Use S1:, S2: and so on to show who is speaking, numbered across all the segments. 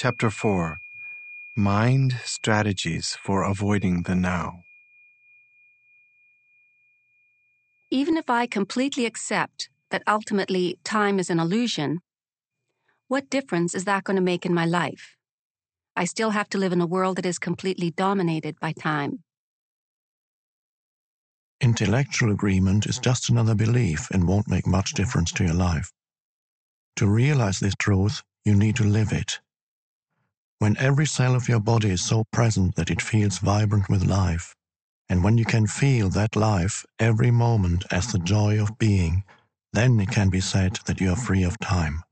S1: Chapter 4 Mind Strategies for Avoiding the Now.
S2: Even if I completely accept that ultimately time is an illusion, what difference is that going to make in my life? I still have to live in a world that is completely dominated by time.
S3: Intellectual agreement is just another belief and won't make much difference to your life. To realize this truth, you need to live it. When every cell of your body is so present that it feels vibrant with life, and when you can feel that life every moment as the joy of being, then it can be said that you are free of time.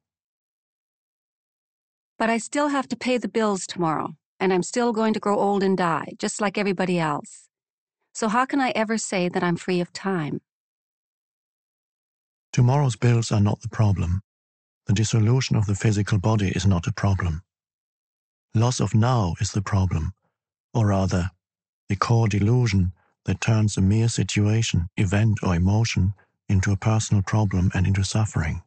S2: But I still have to pay the bills tomorrow, and I'm still going to grow old and die, just like everybody else. So how can I ever say that I'm free of time?
S3: Tomorrow's bills are not the problem. The dissolution of the physical body is not a problem. Loss of now is the problem, or rather, the core delusion that turns a mere situation, event, or emotion into a personal problem and into suffering.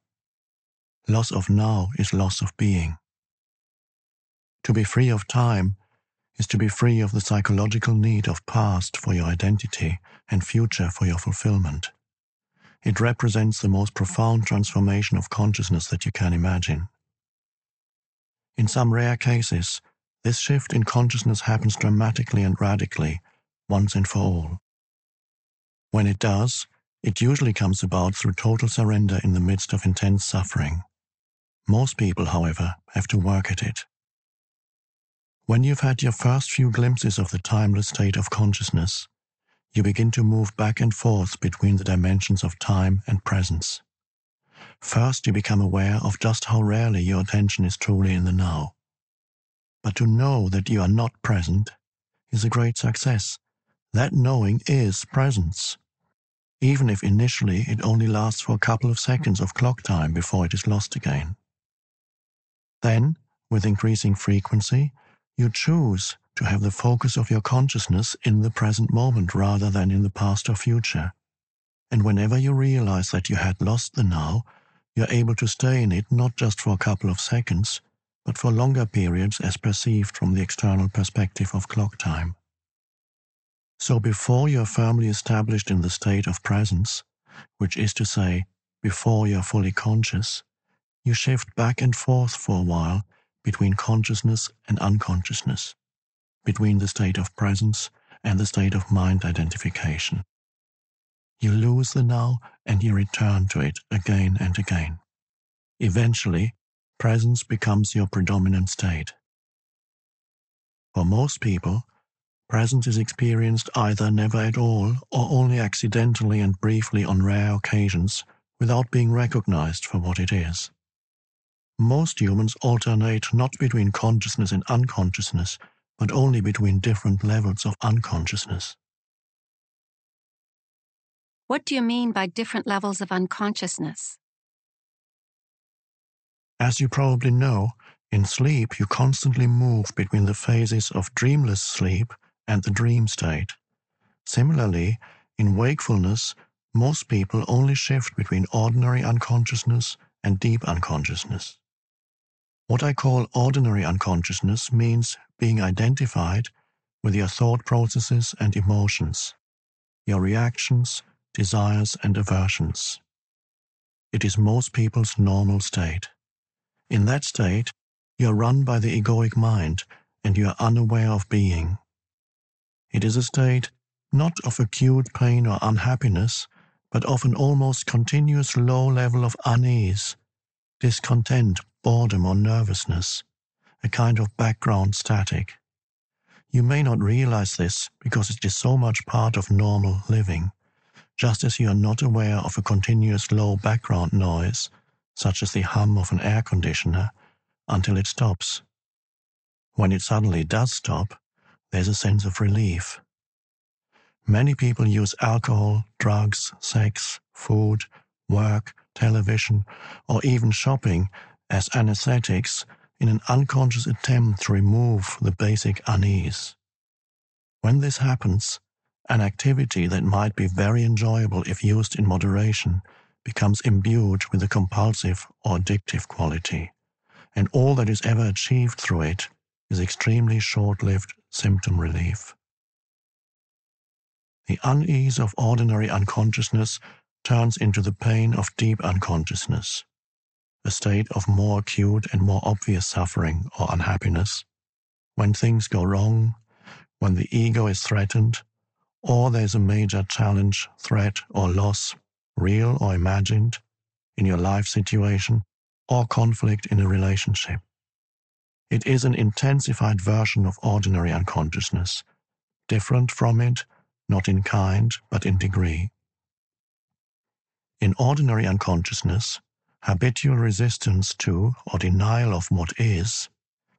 S3: Loss of now is loss of being. To be free of time is to be free of the psychological need of past for your identity and future for your fulfillment. It represents the most profound transformation of consciousness that you can imagine. In some rare cases, this shift in consciousness happens dramatically and radically, once and for all. When it does, it usually comes about through total surrender in the midst of intense suffering. Most people, however, have to work at it. When you've had your first few glimpses of the timeless state of consciousness, you begin to move back and forth between the dimensions of time and presence. First, you become aware of just how rarely your attention is truly in the now. But to know that you are not present is a great success. That knowing is presence, even if initially it only lasts for a couple of seconds of clock time before it is lost again. Then, with increasing frequency, you choose to have the focus of your consciousness in the present moment rather than in the past or future. And whenever you realize that you had lost the now, you're able to stay in it not just for a couple of seconds, but for longer periods as perceived from the external perspective of clock time. So before you're firmly established in the state of presence, which is to say, before you're fully conscious, you shift back and forth for a while between consciousness and unconsciousness, between the state of presence and the state of mind identification. You lose the now and you return to it again and again. Eventually, presence becomes your predominant state. For most people, presence is experienced either never at all or only accidentally and briefly on rare occasions without being recognized for what it is. Most humans alternate not between consciousness and unconsciousness, but only between different levels of unconsciousness.
S2: What do you mean by different levels of unconsciousness?
S3: As you probably know, in sleep you constantly move between the phases of dreamless sleep and the dream state. Similarly, in wakefulness, most people only shift between ordinary unconsciousness and deep unconsciousness. What I call ordinary unconsciousness means being identified with your thought processes and emotions, your reactions, desires, and aversions. It is most people's normal state. In that state, you are run by the egoic mind and you are unaware of being. It is a state not of acute pain or unhappiness, but of an almost continuous low level of unease, discontent, boredom, or nervousness, a kind of background static. You may not realize this because it is so much part of normal living, just as you are not aware of a continuous low background noise, such as the hum of an air conditioner, until it stops. When it suddenly does stop, there's a sense of relief. Many people use alcohol, drugs, sex, food, work, television, or even shopping as anesthetics in an unconscious attempt to remove the basic unease. When this happens, an activity that might be very enjoyable if used in moderation becomes imbued with a compulsive or addictive quality, and all that is ever achieved through it is extremely short lived symptom relief. The unease of ordinary unconsciousness turns into the pain of deep unconsciousness, a state of more acute and more obvious suffering or unhappiness. When things go wrong, when the ego is threatened, or there's a major challenge, threat, or loss, real or imagined, in your life situation, or conflict in a relationship. It is an intensified version of ordinary unconsciousness, different from it, not in kind, but in degree. In ordinary unconsciousness, habitual resistance to or denial of what is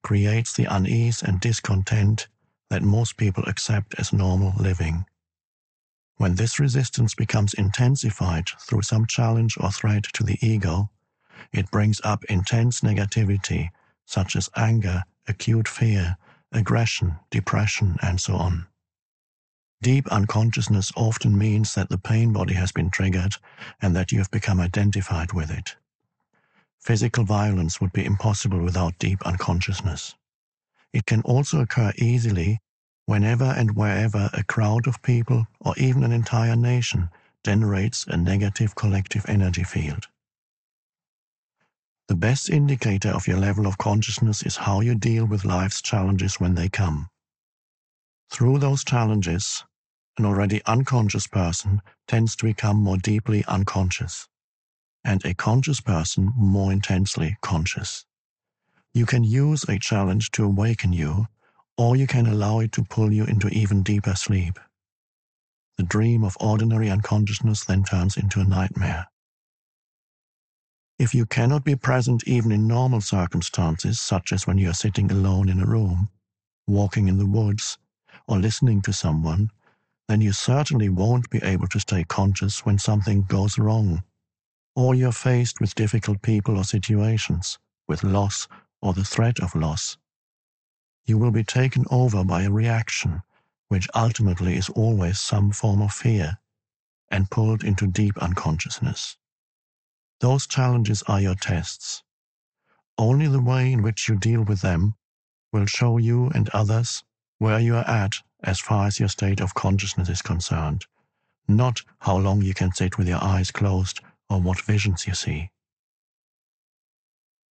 S3: creates the unease and discontent that most people accept as normal living. When this resistance becomes intensified through some challenge or threat to the ego, it brings up intense negativity such as anger, acute fear, aggression, depression, and so on. Deep unconsciousness often means that the pain body has been triggered and that you have become identified with it. Physical violence would be impossible without deep unconsciousness. It can also occur easily whenever and wherever a crowd of people or even an entire nation generates a negative collective energy field. The best indicator of your level of consciousness is how you deal with life's challenges when they come. Through those challenges, an already unconscious person tends to become more deeply unconscious, and a conscious person more intensely conscious. You can use a challenge to awaken you, or you can allow it to pull you into even deeper sleep. The dream of ordinary unconsciousness then turns into a nightmare. If you cannot be present even in normal circumstances, such as when you are sitting alone in a room, walking in the woods, or listening to someone, then you certainly won't be able to stay conscious when something goes wrong, or you're faced with difficult people or situations, with loss or the threat of loss. You will be taken over by a reaction, which ultimately is always some form of fear, and pulled into deep unconsciousness. Those challenges are your tests. Only the way in which you deal with them will show you and others where you are at as far as your state of consciousness is concerned, not how long you can sit with your eyes closed or what visions you see.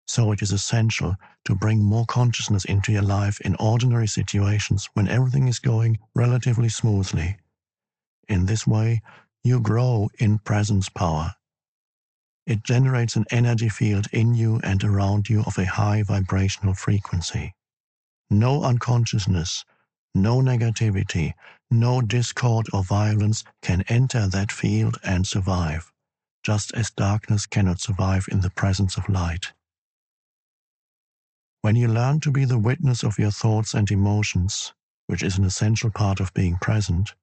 S3: So it is essential to bring more consciousness into your life in ordinary situations when everything is going relatively smoothly. In this way, you grow in presence power. It generates an energy field in you and around you of a high vibrational frequency. No unconsciousness no negativity, no discord or violence can enter that field and survive, just as darkness cannot survive in the presence of light. When you learn to be the witness of your thoughts and emotions, which is an essential part of being present,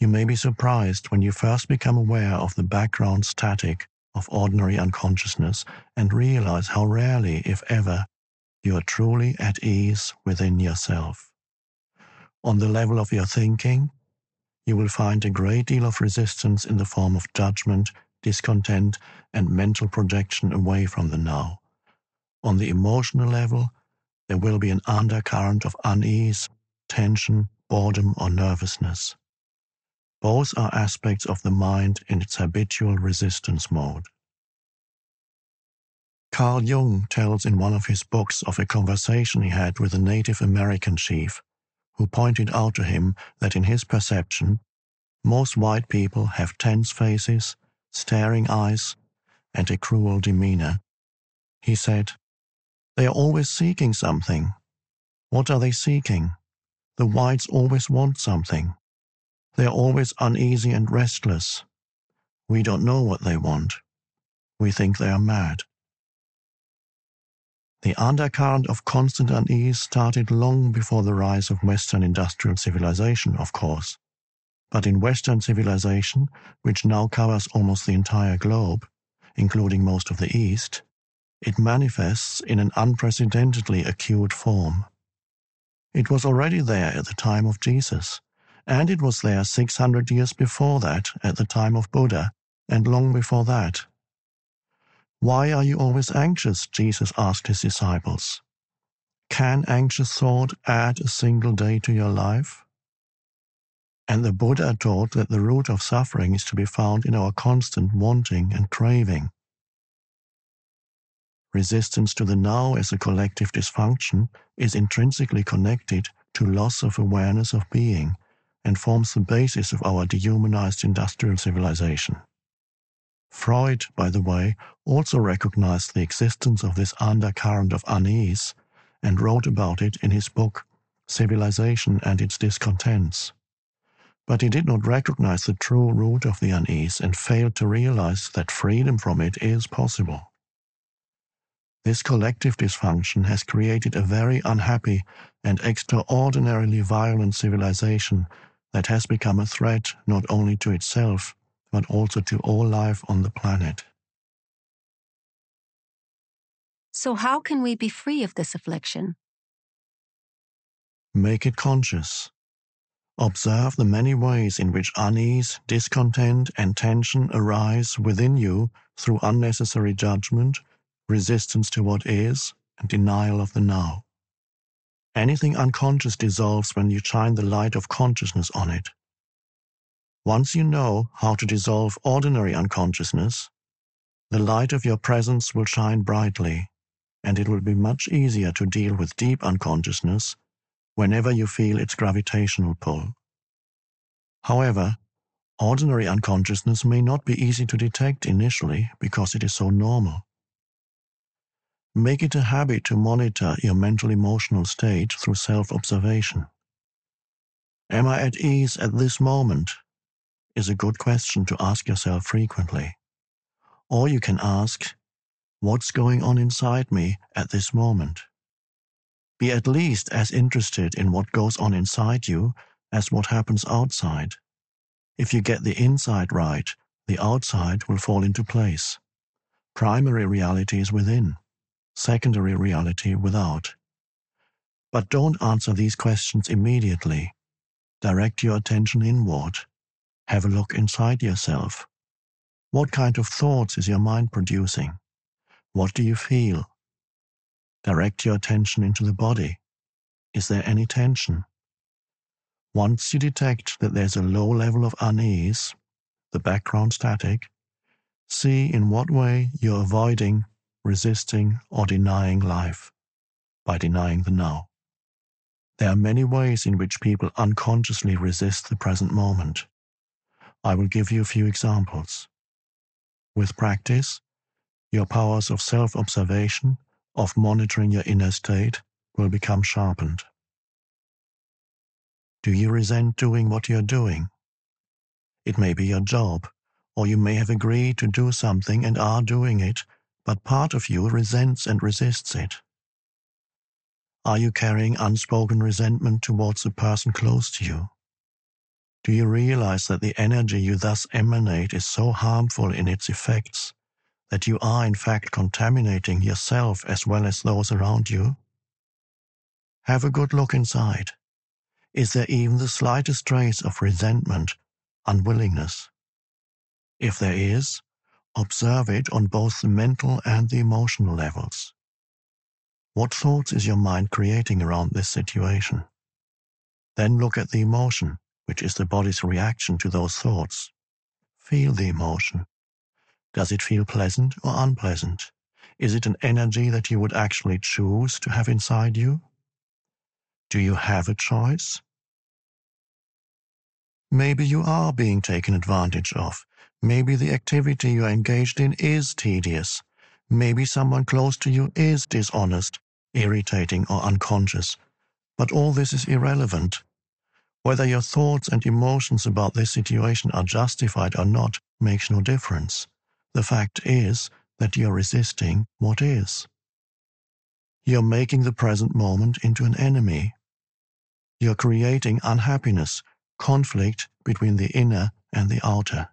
S3: you may be surprised when you first become aware of the background static of ordinary unconsciousness and realize how rarely, if ever, you are truly at ease within yourself on the level of your thinking, you will find a great deal of resistance in the form of judgment, discontent, and mental projection away from the now. On the emotional level, there will be an undercurrent of unease, tension, boredom, or nervousness. Both are aspects of the mind in its habitual resistance mode. Carl Jung tells in one of his books of a conversation he had with a Native American chief who pointed out to him that in his perception, most white people have tense faces, staring eyes, and a cruel demeanor. He said, They are always seeking something. What are they seeking? The whites always want something. They are always uneasy and restless. We don't know what they want. We think they are mad. The undercurrent of constant unease started long before the rise of Western industrial civilization, of course. But in Western civilization, which now covers almost the entire globe, including most of the East, it manifests in an unprecedentedly acute form. It was already there at the time of Jesus, and it was there 600 years before that at the time of Buddha, and long before that Why are you always anxious? Jesus asked his disciples. Can anxious thought add a single day to your life? And the Buddha taught that the root of suffering is to be found in our constant wanting and craving. Resistance to the now as a collective dysfunction is intrinsically connected to loss of awareness of being and forms the basis of our dehumanized industrial civilization. Freud, by the way, also recognized the existence of this undercurrent of unease and wrote about it in his book Civilization and Its Discontents. But he did not recognize the true root of the unease and failed to realize that freedom from it is possible. This collective dysfunction has created a very unhappy and extraordinarily violent civilization that has become a threat not only to itself, but also to all life on the planet.
S2: So, how can we be free of this affliction?
S3: Make it conscious. Observe the many ways in which unease, discontent, and tension arise within you through unnecessary judgment resistance to what is, and denial of the now. Anything unconscious dissolves when you shine the light of consciousness on it. Once you know how to dissolve ordinary unconsciousness, the light of your presence will shine brightly, and it will be much easier to deal with deep unconsciousness whenever you feel its gravitational pull. However, ordinary unconsciousness may not be easy to detect initially because it is so normal. Make it a habit to monitor your mental emotional state through self observation. Am I at ease at this moment? is a good question to ask yourself frequently. Or you can ask, What's going on inside me at this moment? Be at least as interested in what goes on inside you as what happens outside. If you get the inside right, the outside will fall into place. Primary reality is within secondary reality without. But don't answer these questions immediately. Direct your attention inward. Have a look inside yourself. What kind of thoughts is your mind producing? What do you feel? Direct your attention into the body. Is there any tension? Once you detect that there's a low level of unease, the background static, see in what way you're avoiding resisting, or denying life by denying the now. There are many ways in which people unconsciously resist the present moment. I will give you a few examples. With practice, your powers of self observation, of monitoring your inner state, will become sharpened. Do you resent doing what you're doing? It may be your job, or you may have agreed to do something and are doing it but part of you resents and resists it. Are you carrying unspoken resentment towards a person close to you? Do you realize that the energy you thus emanate is so harmful in its effects that you are in fact contaminating yourself as well as those around you? Have a good look inside. Is there even the slightest trace of resentment, unwillingness? If there is, Observe it on both the mental and the emotional levels. What thoughts is your mind creating around this situation? Then look at the emotion, which is the body's reaction to those thoughts. Feel the emotion. Does it feel pleasant or unpleasant? Is it an energy that you would actually choose to have inside you? Do you have a choice? Maybe you are being taken advantage of Maybe the activity you are engaged in is tedious. Maybe someone close to you is dishonest, irritating, or unconscious. But all this is irrelevant. Whether your thoughts and emotions about this situation are justified or not makes no difference. The fact is that you're resisting what is. You're making the present moment into an enemy. You're creating unhappiness, conflict between the inner and the outer.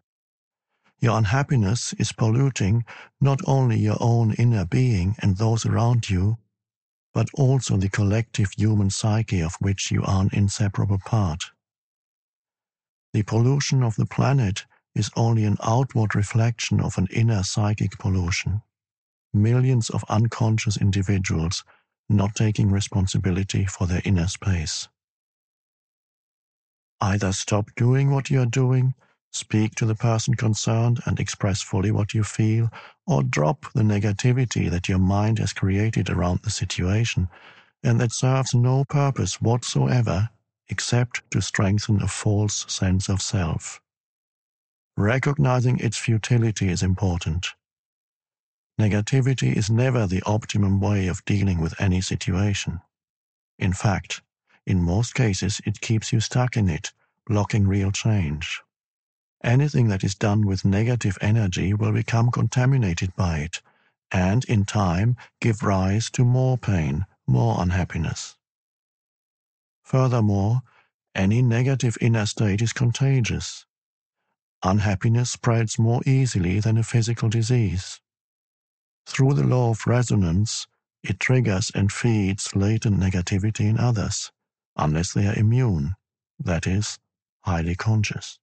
S3: Your unhappiness is polluting not only your own inner being and those around you, but also the collective human psyche of which you are an inseparable part. The pollution of the planet is only an outward reflection of an inner psychic pollution. millions of unconscious individuals not taking responsibility for their inner space. Either stop doing what you are doing, speak to the person concerned and express fully what you feel, or drop the negativity that your mind has created around the situation and that serves no purpose whatsoever except to strengthen a false sense of self. Recognizing its futility is important. Negativity is never the optimum way of dealing with any situation. In fact, in most cases, it keeps you stuck in it, blocking real change. Anything that is done with negative energy will become contaminated by it, and in time give rise to more pain, more unhappiness. Furthermore, any negative inner state is contagious. Unhappiness spreads more easily than a physical disease. Through the law of resonance, it triggers and feeds latent negativity in others, unless they are immune, that is, highly conscious.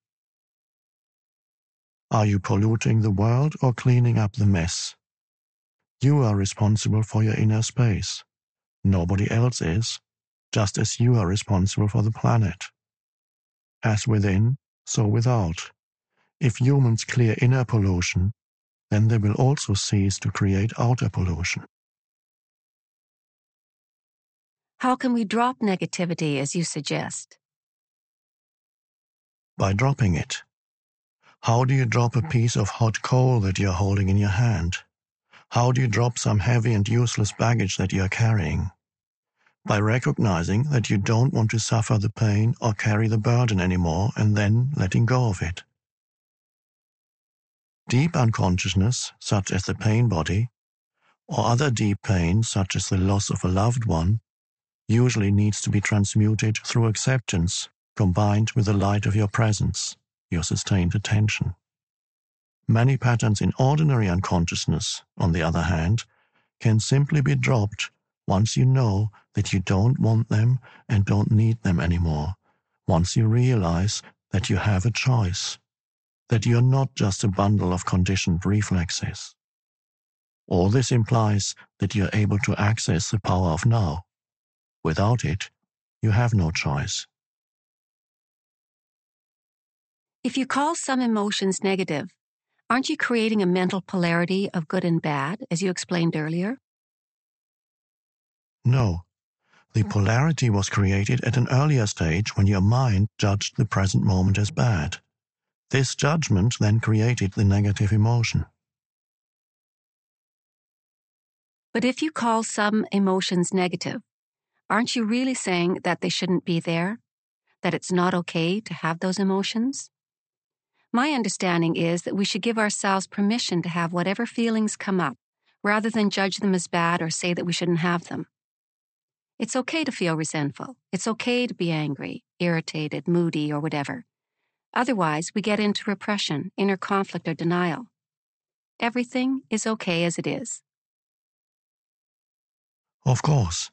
S3: Are you polluting the world or cleaning up the mess? You are responsible for your inner space. Nobody else is, just as you are responsible for the planet. As within, so without. If humans clear inner pollution, then they will also cease to create outer pollution.
S2: How can we drop negativity as you suggest?
S3: By dropping it. How do you drop a piece of hot coal that you're holding in your hand? How do you drop some heavy and useless baggage that you're carrying? By recognizing that you don't want to suffer the pain or carry the burden anymore and then letting go of it. Deep unconsciousness, such as the pain body, or other deep pain, such as the loss of a loved one, usually needs to be transmuted through acceptance combined with the light of your presence, your sustained attention. Many patterns in ordinary unconsciousness, on the other hand, can simply be dropped once you know that you don't want them and don't need them anymore, once you realize that you have a choice that you're not just a bundle of conditioned reflexes. All this implies that you're able to access the power of now. Without it, you have no choice.
S2: If you call some emotions negative, aren't you creating a mental polarity of good and bad, as you explained earlier?
S3: No. The mm. polarity was created at an earlier stage when your mind judged the present moment as bad. This judgment then created the negative emotion.
S2: But if you call some emotions negative, aren't you really saying that they shouldn't be there? That it's not okay to have those emotions? My understanding is that we should give ourselves permission to have whatever feelings come up, rather than judge them as bad or say that we shouldn't have them. It's okay to feel resentful. It's okay to be angry, irritated, moody, or whatever. Otherwise, we get into repression, inner conflict, or denial. Everything is okay as it is.
S3: Of course,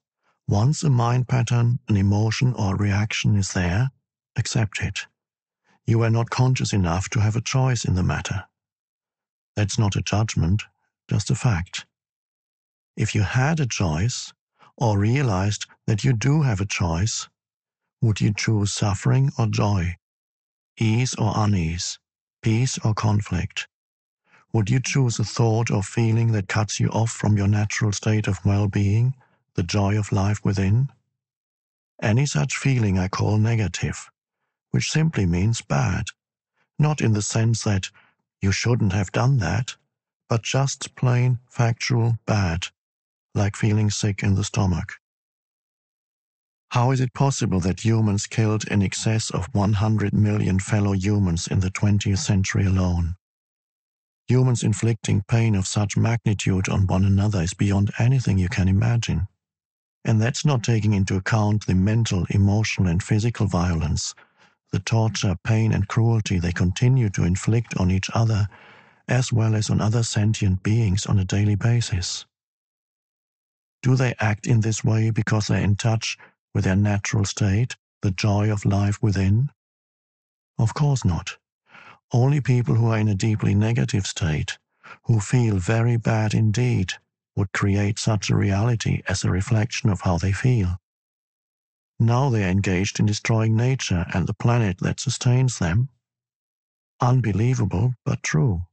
S3: once a mind pattern, an emotion, or reaction is there, accept it. You are not conscious enough to have a choice in the matter. That's not a judgment, just a fact. If you had a choice, or realized that you do have a choice, would you choose suffering or joy? ease or unease, peace or conflict? Would you choose a thought or feeling that cuts you off from your natural state of well being, the joy of life within? Any such feeling I call negative, which simply means bad, not in the sense that you shouldn't have done that, but just plain factual bad, like feeling sick in the stomach. How is it possible that humans killed in excess of 100 million fellow humans in the 20th century alone? Humans inflicting pain of such magnitude on one another is beyond anything you can imagine. And that's not taking into account the mental, emotional, and physical violence, the torture, pain, and cruelty they continue to inflict on each other, as well as on other sentient beings on a daily basis. Do they act in this way because they're in touch with their natural state, the joy of life within? Of course not. Only people who are in a deeply negative state, who feel very bad indeed, would create such a reality as a reflection of how they feel. Now they are engaged in destroying nature and the planet that sustains them. Unbelievable, but true.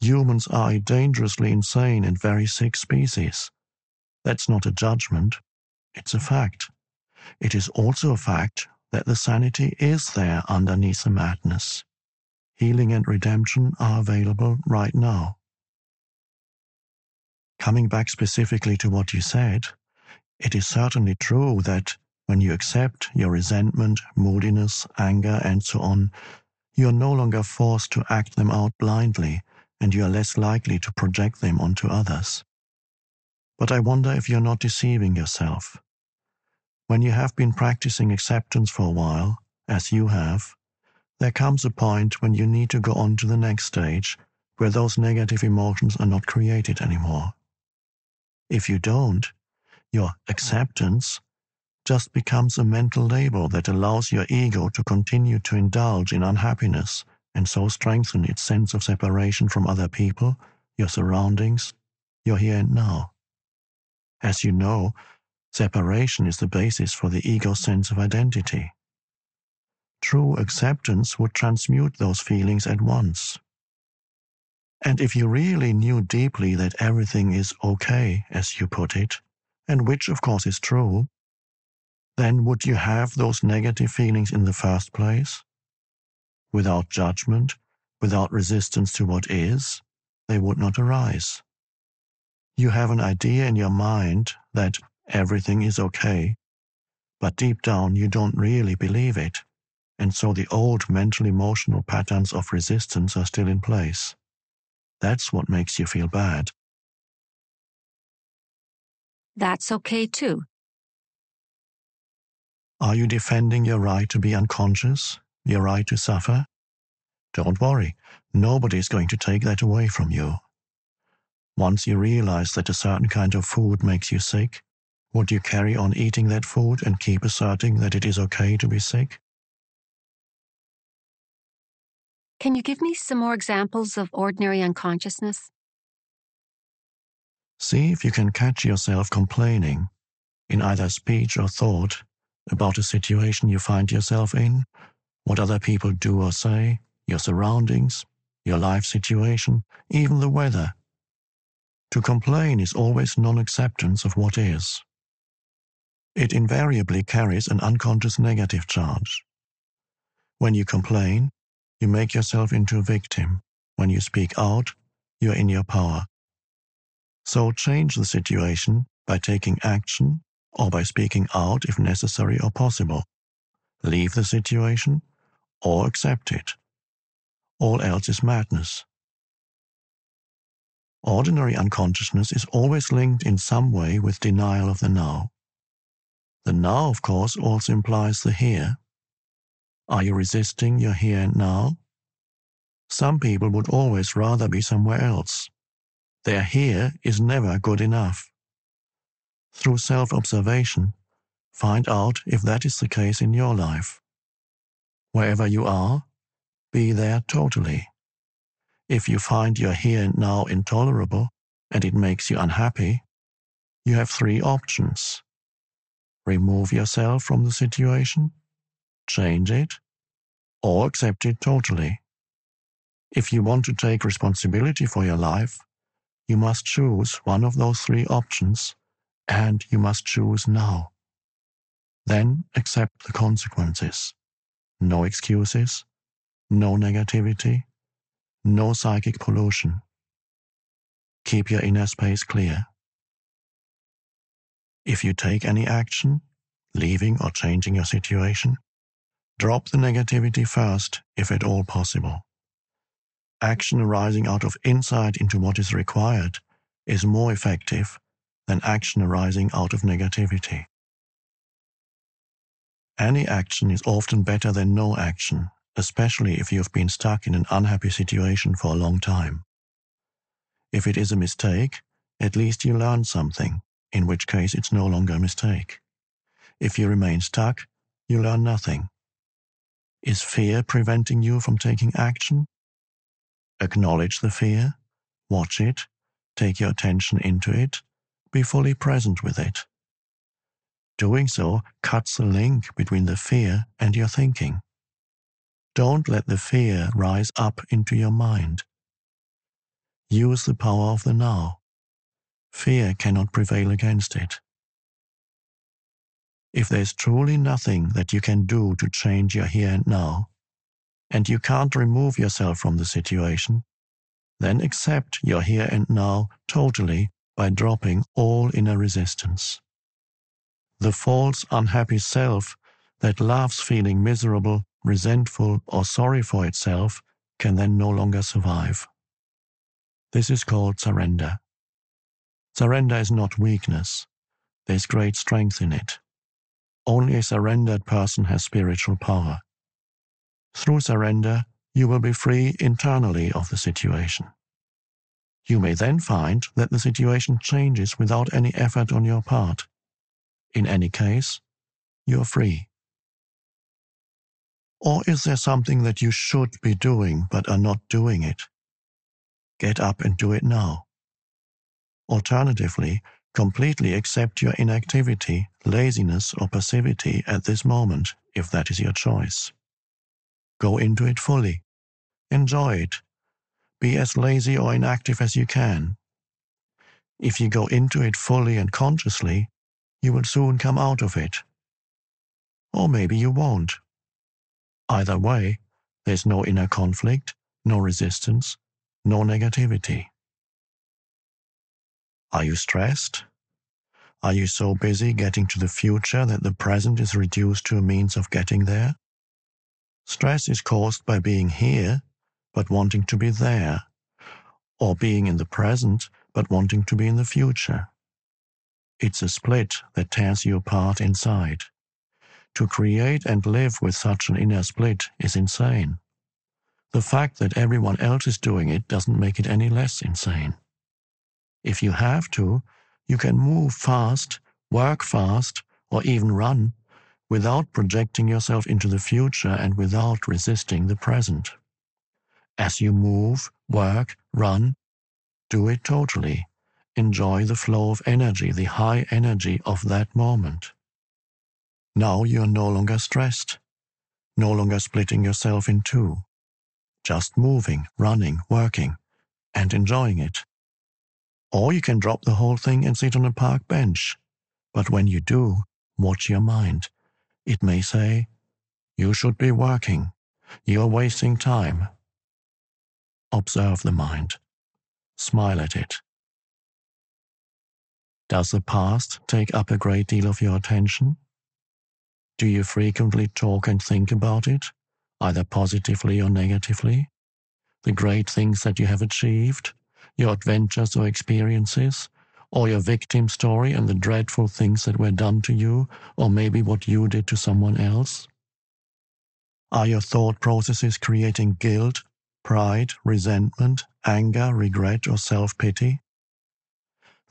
S3: Humans are a dangerously insane and very sick species. That's not a judgment, it's a fact. It is also a fact that the sanity is there underneath the madness. Healing and redemption are available right now. Coming back specifically to what you said, it is certainly true that when you accept your resentment, moodiness, anger, and so on, you are no longer forced to act them out blindly, and you are less likely to project them onto others. But I wonder if you're not deceiving yourself. When you have been practicing acceptance for a while, as you have, there comes a point when you need to go on to the next stage where those negative emotions are not created anymore. If you don't, your acceptance just becomes a mental label that allows your ego to continue to indulge in unhappiness and so strengthen its sense of separation from other people, your surroundings, your here and now. As you know, separation is the basis for the ego's sense of identity. True acceptance would transmute those feelings at once. And if you really knew deeply that everything is okay, as you put it, and which of course is true, then would you have those negative feelings in the first place? Without judgment, without resistance to what is, they would not arise. You have an idea in your mind that everything is okay, but deep down you don't really believe it, and so the old mental emotional patterns of resistance are still in place. That's what makes you feel bad.
S2: That's okay too.
S3: Are you defending your right to be unconscious, your right to suffer? Don't worry, nobody is going to take that away from you. Once you realize that a certain kind of food makes you sick, would you carry on eating that food and keep asserting that it is okay to be sick?
S2: Can you give me some more examples of ordinary unconsciousness?
S3: See if you can catch yourself complaining, in either speech or thought, about a situation you find yourself in, what other people do or say, your surroundings, your life situation, even the weather. To complain is always non acceptance of what is. It invariably carries an unconscious negative charge. When you complain, you make yourself into a victim. When you speak out, you're in your power. So change the situation by taking action or by speaking out if necessary or possible. Leave the situation or accept it. All else is madness. Ordinary unconsciousness is always linked in some way with denial of the now. The now, of course, also implies the here. Are you resisting your here and now? Some people would always rather be somewhere else. Their here is never good enough. Through self observation, find out if that is the case in your life. Wherever you are, be there totally. If you find your here and now intolerable and it makes you unhappy, you have three options. Remove yourself from the situation, change it, or accept it totally. If you want to take responsibility for your life, you must choose one of those three options, and you must choose now. Then accept the consequences. No excuses, no negativity, no psychic pollution. Keep your inner space clear. If you take any action, leaving or changing your situation, drop the negativity first if at all possible. Action arising out of insight into what is required is more effective than action arising out of negativity. Any action is often better than no action, especially if you have been stuck in an unhappy situation for a long time. If it is a mistake, at least you learn something in which case it's no longer a mistake. If you remain stuck, you learn nothing. Is fear preventing you from taking action? Acknowledge the fear, watch it, take your attention into it, be fully present with it. Doing so cuts the link between the fear and your thinking. Don't let the fear rise up into your mind. Use the power of the now. Fear cannot prevail against it. If there's truly nothing that you can do to change your here and now, and you can't remove yourself from the situation, then accept your here and now totally by dropping all inner resistance. The false, unhappy self that loves feeling miserable, resentful, or sorry for itself can then no longer survive. This is called surrender. Surrender is not weakness. There's great strength in it. Only a surrendered person has spiritual power. Through surrender, you will be free internally of the situation. You may then find that the situation changes without any effort on your part. In any case, you're free. Or is there something that you should be doing but are not doing it? Get up and do it now. Alternatively, completely accept your inactivity, laziness, or passivity at this moment, if that is your choice. Go into it fully. Enjoy it. Be as lazy or inactive as you can. If you go into it fully and consciously, you will soon come out of it. Or maybe you won't. Either way, there's no inner conflict, no resistance, no negativity. Are you stressed? Are you so busy getting to the future that the present is reduced to a means of getting there? Stress is caused by being here, but wanting to be there, or being in the present, but wanting to be in the future. It's a split that tears you apart inside. To create and live with such an inner split is insane. The fact that everyone else is doing it doesn't make it any less insane. If you have to, you can move fast, work fast, or even run without projecting yourself into the future and without resisting the present. As you move, work, run, do it totally. Enjoy the flow of energy, the high energy of that moment. Now you are no longer stressed, no longer splitting yourself in two, just moving, running, working, and enjoying it. Or you can drop the whole thing and sit on a park bench. But when you do, watch your mind it may say, You should be working. You're wasting time. Observe the mind. Smile at it. Does the past take up a great deal of your attention? Do you frequently talk and think about it, either positively or negatively? The great things that you have achieved, your adventures or experiences, or your victim story and the dreadful things that were done to you, or maybe what you did to someone else? Are your thought processes creating guilt, pride, resentment, anger, regret, or self pity?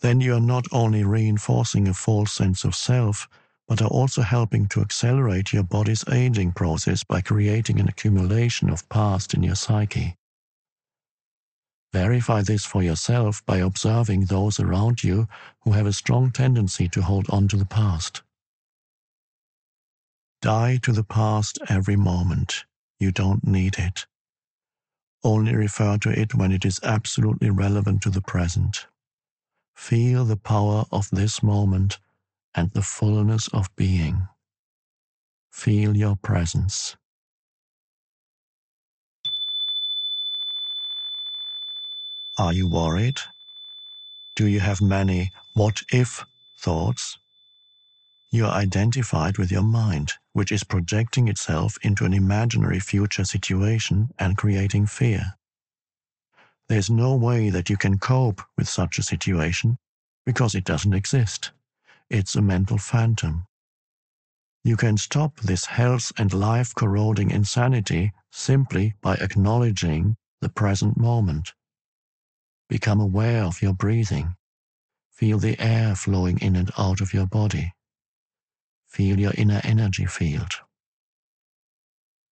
S3: Then you are not only reinforcing a false sense of self, but are also helping to accelerate your body's aging process by creating an accumulation of past in your psyche. Verify this for yourself by observing those around you who have a strong tendency to hold on to the past. Die to the past every moment. You don't need it. Only refer to it when it is absolutely relevant to the present. Feel the power of this moment and the fullness of being. Feel your presence. Are you worried? Do you have many what if thoughts? You are identified with your mind, which is projecting itself into an imaginary future situation and creating fear. There's no way that you can cope with such a situation because it doesn't exist. It's a mental phantom. You can stop this health and life corroding insanity simply by acknowledging the present moment. Become aware of your breathing. Feel the air flowing in and out of your body. Feel your inner energy field.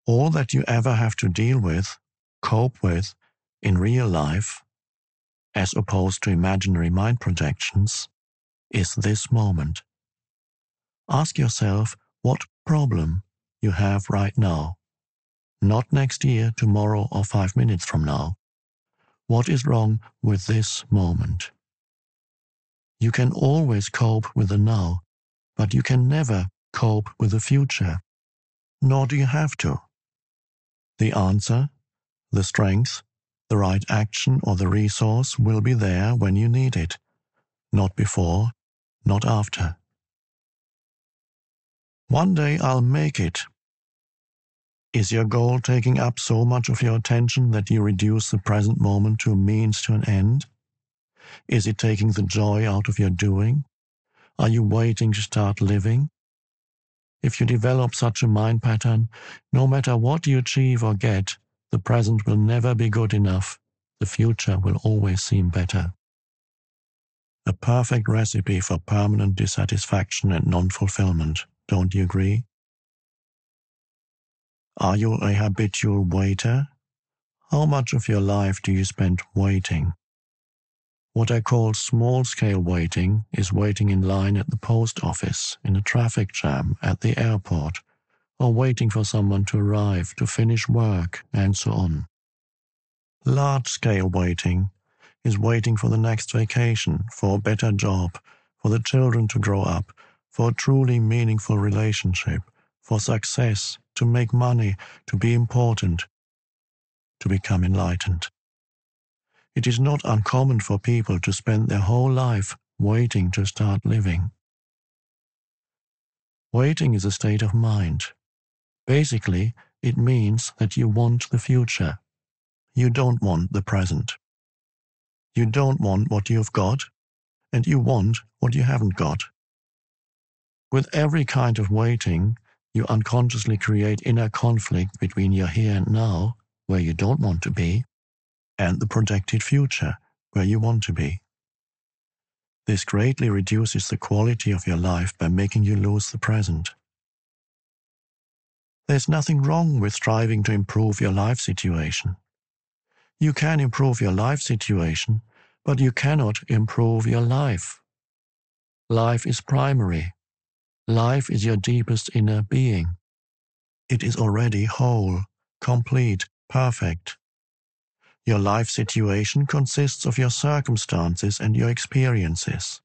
S3: All that you ever have to deal with, cope with, in real life, as opposed to imaginary mind projections, is this moment. Ask yourself what problem you have right now, not next year, tomorrow, or five minutes from now. What is wrong with this moment? You can always cope with the now, but you can never cope with the future, nor do you have to. The answer, the strength, the right action, or the resource will be there when you need it, not before, not after. One day I'll make it. Is your goal taking up so much of your attention that you reduce the present moment to a means to an end? Is it taking the joy out of your doing? Are you waiting to start living? If you develop such a mind pattern, no matter what you achieve or get, the present will never be good enough. The future will always seem better. A perfect recipe for permanent dissatisfaction and non fulfillment, don't you agree? Are you a habitual waiter? How much of your life do you spend waiting? What I call small scale waiting is waiting in line at the post office, in a traffic jam, at the airport, or waiting for someone to arrive to finish work, and so on. Large scale waiting is waiting for the next vacation, for a better job, for the children to grow up, for a truly meaningful relationship, for success, to make money, to be important, to become enlightened. It is not uncommon for people to spend their whole life waiting to start living. Waiting is a state of mind. Basically, it means that you want the future. You don't want the present. You don't want what you've got, and you want what you haven't got. With every kind of waiting, you unconsciously create inner conflict between your here and now, where you don't want to be, and the projected future where you want to be. This greatly reduces the quality of your life by making you lose the present. There's nothing wrong with striving to improve your life situation. You can improve your life situation, but you cannot improve your life. Life is primary. Life is your deepest inner being. It is already whole, complete, perfect. Your life situation consists of your circumstances and your experiences.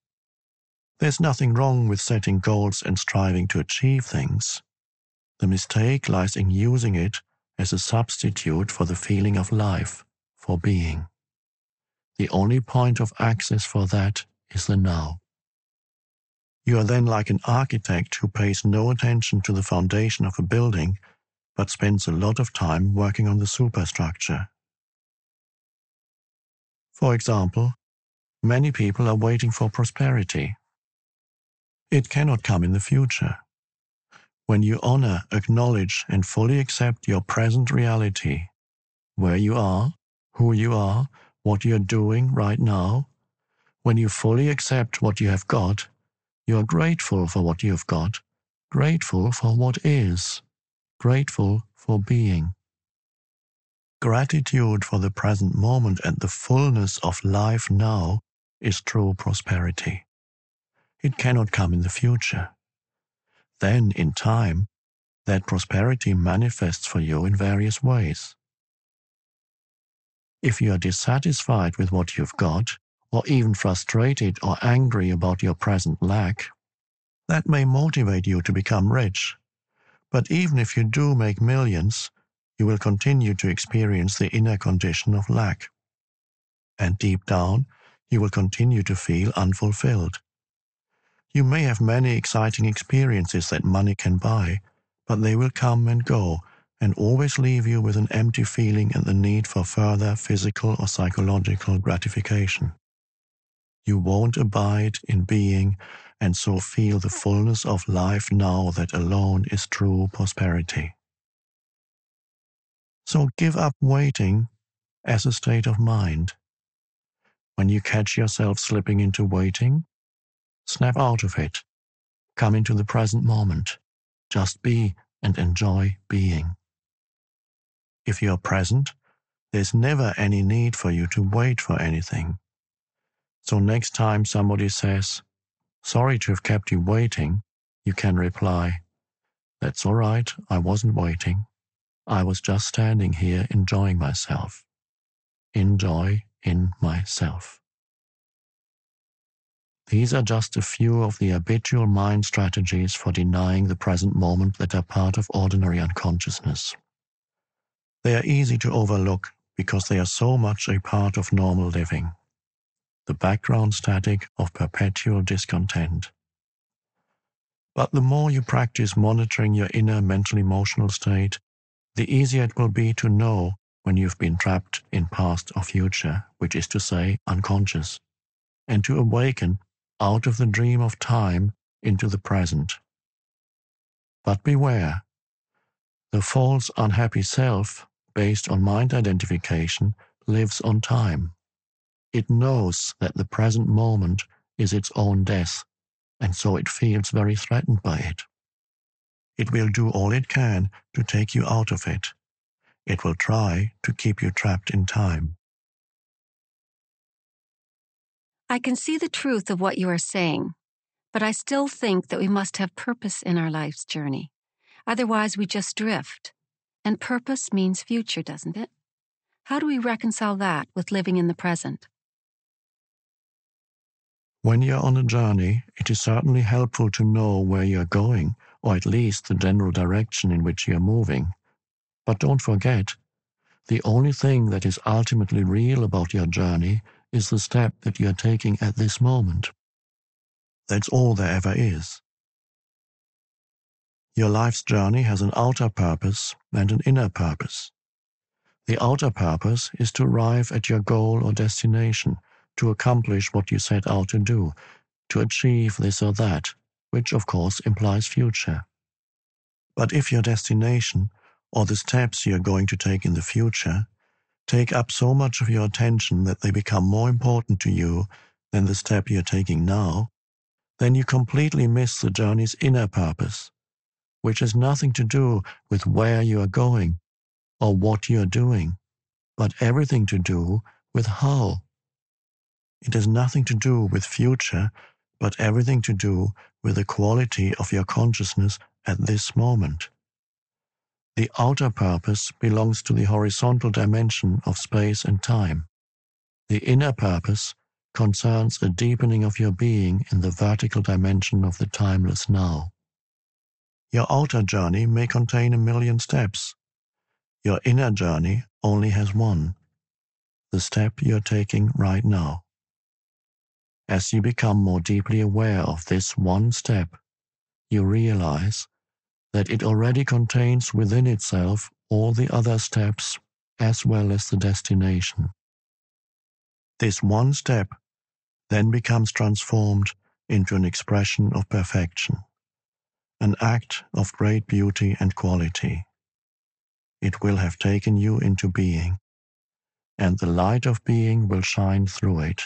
S3: There's nothing wrong with setting goals and striving to achieve things. The mistake lies in using it as a substitute for the feeling of life, for being. The only point of access for that is the now. You are then like an architect who pays no attention to the foundation of a building, but spends a lot of time working on the superstructure. For example, many people are waiting for prosperity. It cannot come in the future. When you honor, acknowledge, and fully accept your present reality, where you are, who you are, what you're doing right now, when you fully accept what you have got, you are grateful for what you have got, grateful for what is, grateful for being. Gratitude for the present moment and the fullness of life now is true prosperity. It cannot come in the future. Then, in time, that prosperity manifests for you in various ways. If you are dissatisfied with what you've got, or even frustrated or angry about your present lack, that may motivate you to become rich. But even if you do make millions, you will continue to experience the inner condition of lack. And deep down, you will continue to feel unfulfilled. You may have many exciting experiences that money can buy, but they will come and go and always leave you with an empty feeling and the need for further physical or psychological gratification. You won't abide in being and so feel the fullness of life now that alone is true prosperity. So give up waiting as a state of mind. When you catch yourself slipping into waiting, snap out of it. Come into the present moment. Just be and enjoy being. If you are present, there's never any need for you to wait for anything. So next time somebody says, Sorry to have kept you waiting, you can reply, That's all right, I wasn't waiting. I was just standing here enjoying myself. Enjoy in myself. These are just a few of the habitual mind strategies for denying the present moment that are part of ordinary unconsciousness. They are easy to overlook because they are so much a part of normal living, the background static of perpetual discontent. But the more you practice monitoring your inner mental emotional state, the easier it will be to know when you've been trapped in past or future, which is to say, unconscious, and to awaken out of the dream of time into the present. But beware. The false unhappy self, based on mind identification, lives on time. It knows that the present moment is its own death, and so it feels very threatened by it. It will do all it can to take you out of it. It will try to keep you trapped in time.
S2: I can see the truth of what you are saying, but I still think that we must have purpose in our life's journey. Otherwise, we just drift. And purpose means future, doesn't it? How do we reconcile that with living in the present?
S3: When you're on a journey, it is certainly helpful to know where you're going, or at least the general direction in which you're moving. But don't forget, the only thing that is ultimately real about your journey is the step that you are taking at this moment. That's all there ever is. Your life's journey has an outer purpose and an inner purpose. The outer purpose is to arrive at your goal or destination, to accomplish what you set out to do, to achieve this or that, which of course implies future. But if your destination, or the steps you are going to take in the future, take up so much of your attention that they become more important to you than the step you're taking now, then you completely miss the journey's inner purpose, which has nothing to do with where you are going or what you are doing, but everything to do with how. It has nothing to do with future, but everything to do with the quality of your consciousness at this moment. The outer purpose belongs to the horizontal dimension of space and time. The inner purpose concerns a deepening of your being in the vertical dimension of the timeless now. Your outer journey may contain a million steps. Your inner journey only has one, the step you're taking right now. As you become more deeply aware of this one step, you realize that it already contains within itself all the other steps as well as the destination. This one step then becomes transformed into an expression of perfection, an act of great beauty and quality. It will have taken you into being, and the light of being will shine through it.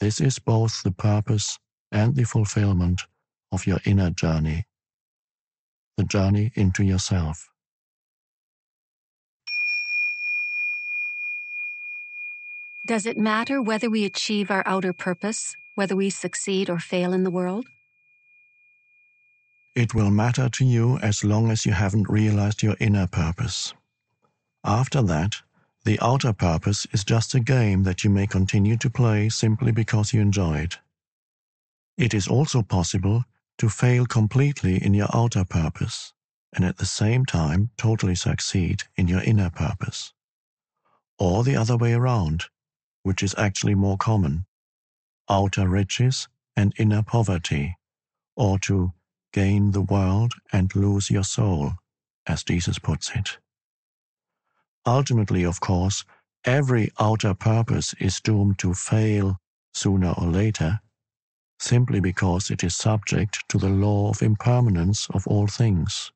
S3: This is both the purpose and the fulfillment of your inner journey the journey into yourself.
S2: Does it matter whether we achieve our outer purpose, whether we succeed or fail in the world?
S3: It will matter to you as long as you haven't realized your inner purpose. After that, the outer purpose is just a game that you may continue to play simply because you enjoy it. It is also possible to fail completely in your outer purpose and at the same time totally succeed in your inner purpose. Or the other way around, which is actually more common outer riches and inner poverty, or to gain the world and lose your soul, as Jesus puts it. Ultimately, of course, every outer purpose is doomed to fail sooner or later simply because it is subject to the law of impermanence of all things.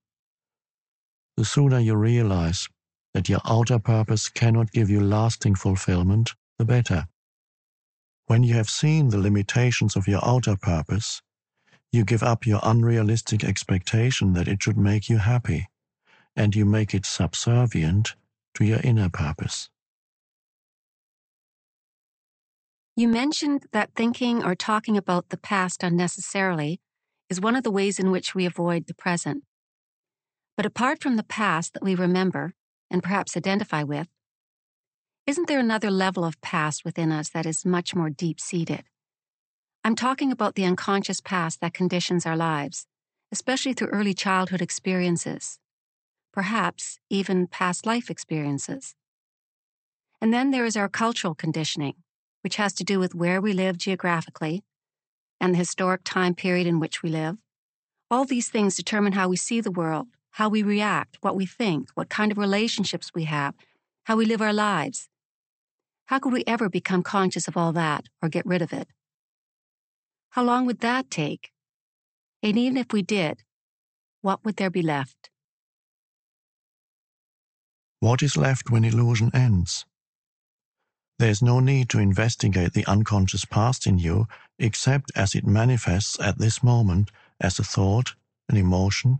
S3: The sooner you realize that your outer purpose cannot give you lasting fulfillment, the better. When you have seen the limitations of your outer purpose, you give up your unrealistic expectation that it should make you happy, and you make it subservient to your inner purpose.
S2: You mentioned that thinking or talking about the past unnecessarily is one of the ways in which we avoid the present. But apart from the past that we remember and perhaps identify with, isn't there another level of past within us that is much more deep seated? I'm talking about the unconscious past that conditions our lives, especially through early childhood experiences, perhaps even past life experiences. And then there is our cultural conditioning, which has to do with where we live geographically and the historic time period in which we live. All these things determine how we see the world, how we react, what we think, what kind of relationships we have, how we live our lives. How could we ever become conscious of all that or get rid of it? How long would that take? And even if we did, what would there be left?
S3: What is left when illusion ends? There is no need to investigate the unconscious past in you except as it manifests at this moment as a thought, an emotion,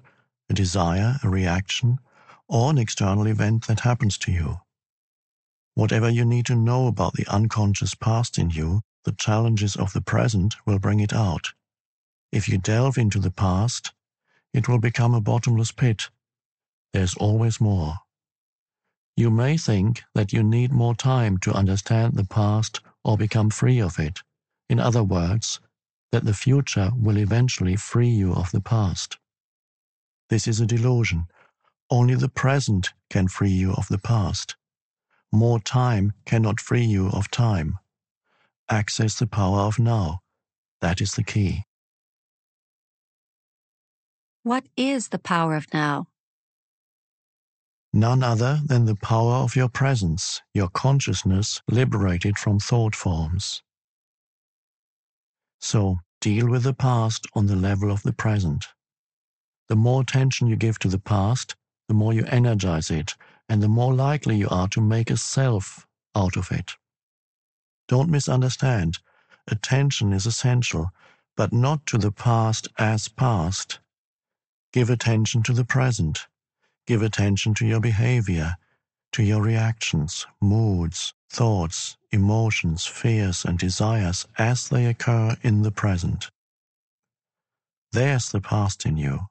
S3: a desire, a reaction, or an external event that happens to you. Whatever you need to know about the unconscious past in you, the challenges of the present will bring it out. If you delve into the past, it will become a bottomless pit. There's always more. You may think that you need more time to understand the past or become free of it. In other words, that the future will eventually free you of the past. This is a delusion. Only the present can free you of the past. More time cannot free you of time. Access the power of now. That is the key.
S2: What is the power of now?
S3: None other than the power of your presence, your consciousness liberated from thought forms. So deal with the past on the level of the present. The more attention you give to the past, the more you energize it, and the more likely you are to make a self out of it. Don't misunderstand. Attention is essential, but not to the past as past. Give attention to the present Give attention to your behavior, to your reactions, moods, thoughts, emotions, fears, and desires as they occur in the present. There's the past in you.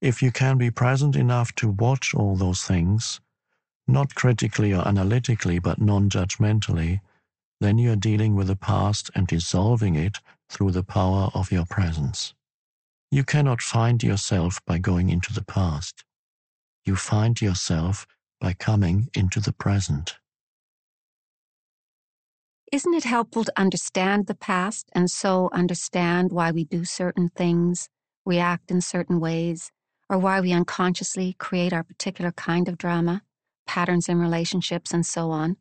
S3: If you can be present enough to watch all those things, not critically or analytically, but non judgmentally, then you are dealing with the past and dissolving it through the power of your presence. You cannot find yourself by going into the past you find yourself by coming into the present.
S2: Isn't it helpful to understand the past and so understand why we do certain things, react in certain ways, or why we unconsciously create our particular kind of drama, patterns in relationships, and so on?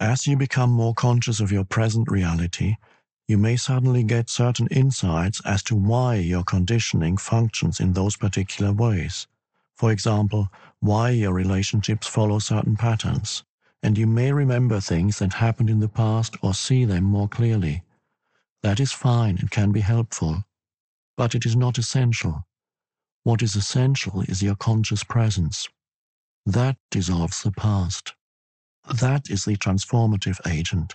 S3: As you become more conscious of your present reality, you may suddenly get certain insights as to why your conditioning functions in those particular ways. For example, why your relationships follow certain patterns, and you may remember things that happened in the past or see them more clearly. That is fine and can be helpful, but it is not essential. What is essential is your conscious presence. That dissolves the past. That is the transformative agent.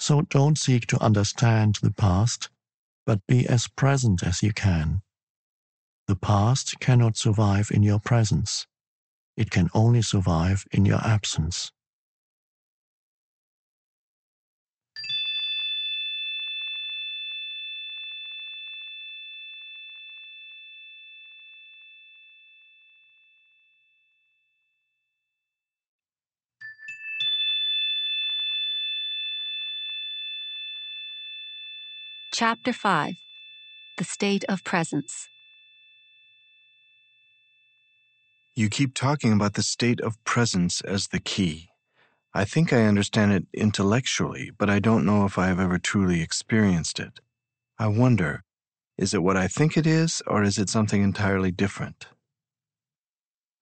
S3: So don't seek to understand the past, but be as present as you can. The past cannot survive in your presence. It can only survive in your absence.
S2: Chapter 5 The State of Presence.
S1: You keep talking about the state of presence as the key. I think I understand it intellectually, but I don't know if I have ever truly experienced it. I wonder is it what I think it is, or is it something entirely different?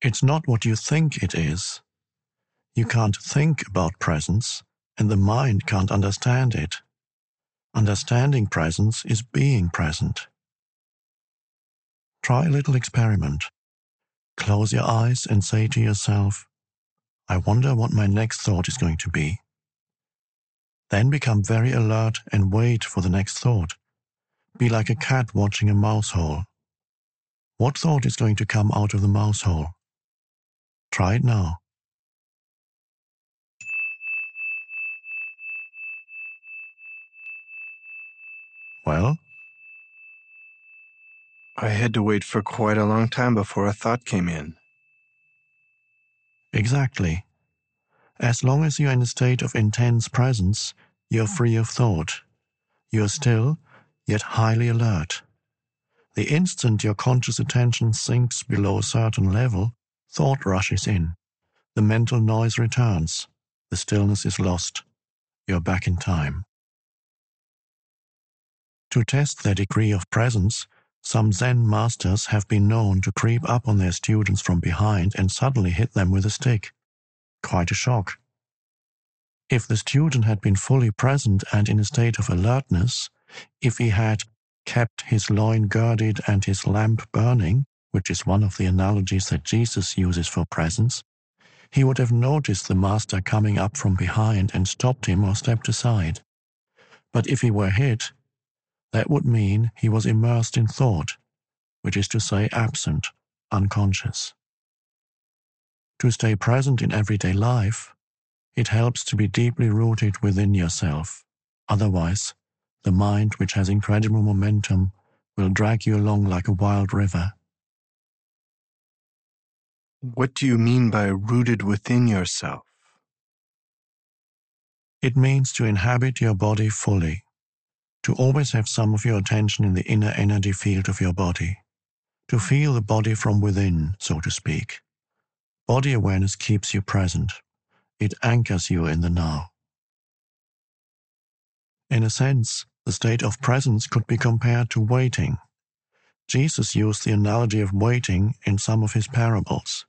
S3: It's not what you think it is. You can't think about presence, and the mind can't understand it. Understanding presence is being present. Try a little experiment. Close your eyes and say to yourself, I wonder what my next thought is going to be. Then become very alert and wait for the next thought. Be like a cat watching a mouse hole. What thought is going to come out of the mouse hole? Try it now. Well,
S1: I had to wait for quite a long time before a thought came in.
S3: exactly. As long as you're in a state of intense presence, you're free of thought. You're still, yet highly alert. The instant your conscious attention sinks below a certain level, thought rushes in. The mental noise returns. The stillness is lost. You're back in time. To test their degree of presence, some Zen masters have been known to creep up on their students from behind and suddenly hit them with a stick. Quite a shock. If the student had been fully present and in a state of alertness, if he had kept his loin girded and his lamp burning, which is one of the analogies that Jesus uses for presence, he would have noticed the master coming up from behind and stopped him or stepped aside. But if he were hit, that would mean he was immersed in thought, which is to say absent, unconscious. To stay present in everyday life, it helps to be deeply rooted within yourself. Otherwise, the mind, which has incredible momentum, will drag you along like a wild river.
S1: What do you mean by rooted within yourself?
S3: It means to inhabit your body fully, to always have some of your attention in the inner energy field of your body, to feel the body from within, so to speak. Body awareness keeps you present. It anchors you in the now. In a sense, the state of presence could be compared to waiting. Jesus used the analogy of waiting in some of his parables.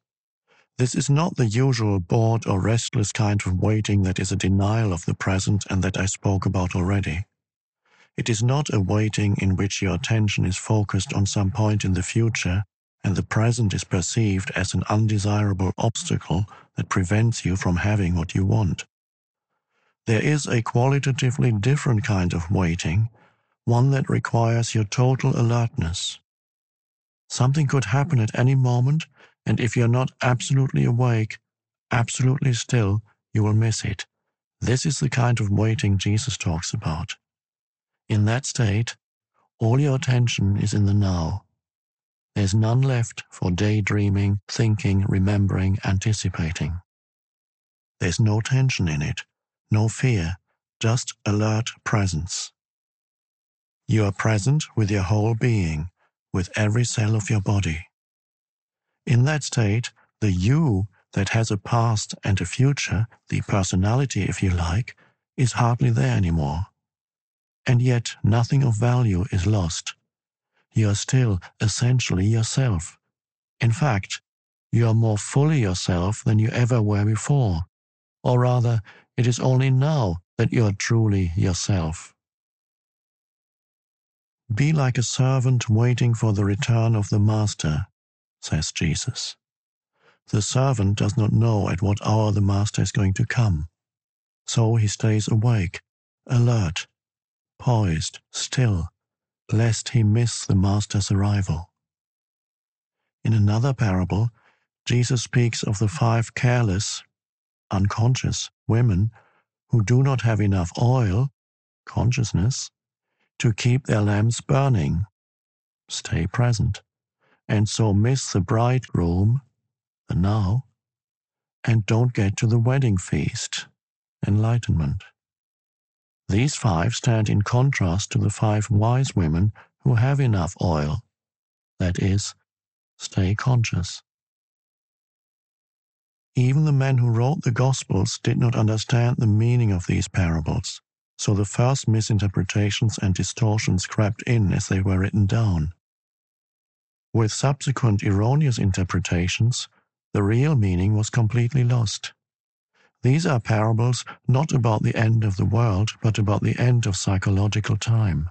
S3: This is not the usual bored or restless kind of waiting that is a denial of the present and that I spoke about already. It is not a waiting in which your attention is focused on some point in the future and the present is perceived as an undesirable obstacle that prevents you from having what you want. There is a qualitatively different kind of waiting, one that requires your total alertness. Something could happen at any moment, and if you're not absolutely awake, absolutely still, you will miss it. This is the kind of waiting Jesus talks about. In that state, all your attention is in the now. There's none left for daydreaming, thinking, remembering, anticipating. There's no tension in it, no fear, just alert presence. You are present with your whole being, with every cell of your body. In that state, the you that has a past and a future, the personality, if you like, is hardly there anymore. And yet nothing of value is lost. You are still essentially yourself. In fact, you are more fully yourself than you ever were before. Or rather, it is only now that you are truly yourself. Be like a servant waiting for the return of the master, says Jesus. The servant does not know at what hour the master is going to come. So he stays awake, alert, poised, still, lest he miss the master's arrival. In another parable, Jesus speaks of the five careless, unconscious women who do not have enough oil, consciousness, to keep their lamps burning, stay present, and so miss the bridegroom, the now, and don't get to the wedding feast, enlightenment. These five stand in contrast to the five wise women who have enough oil, that is, stay conscious. Even the men who wrote the Gospels did not understand the meaning of these parables, so the first misinterpretations and distortions crept in as they were written down. With subsequent erroneous interpretations, the real meaning was completely lost. These are parables not about the end of the world, but about the end of psychological time.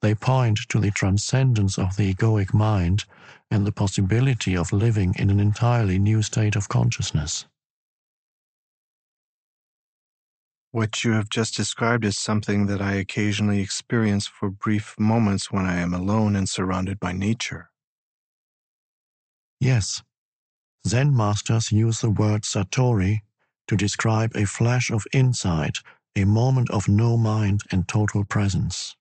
S3: They point to the transcendence of the egoic mind and the possibility of living in an entirely new state of consciousness.
S1: What you have just described is something that I occasionally experience for brief moments when I am alone and surrounded by nature.
S3: Yes, Zen masters use the word satori to describe a flash of insight, a moment of no mind and total presence.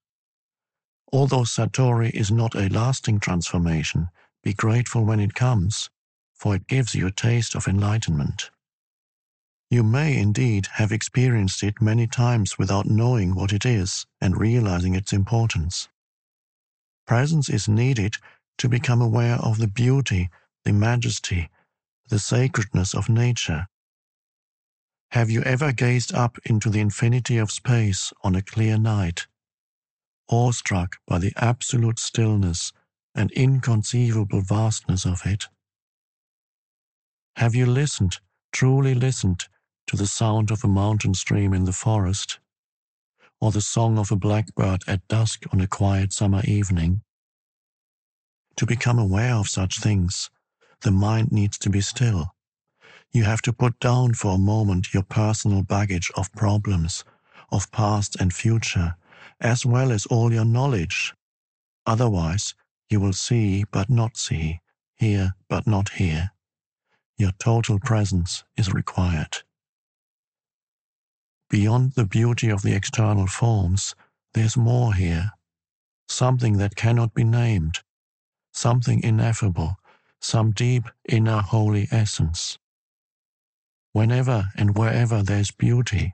S3: Although satori is not a lasting transformation, be grateful when it comes, for it gives you a taste of enlightenment. You may indeed have experienced it many times without knowing what it is and realizing its importance. Presence is needed to become aware of the beauty, the majesty, the sacredness of nature. Have you ever gazed up into the infinity of space on a clear night, awestruck by the absolute stillness and inconceivable vastness of it? Have you listened, truly listened, to the sound of a mountain stream in the forest, or the song of a blackbird at dusk on a quiet summer evening? To become aware of such things, the mind needs to be still. You have to put down for a moment your personal baggage of problems, of past and future, as well as all your knowledge. Otherwise, you will see but not see, hear but not hear. Your total presence is required. Beyond the beauty of the external forms, there's more here. Something that cannot be named, something ineffable, some deep inner holy essence. Whenever and wherever there's beauty,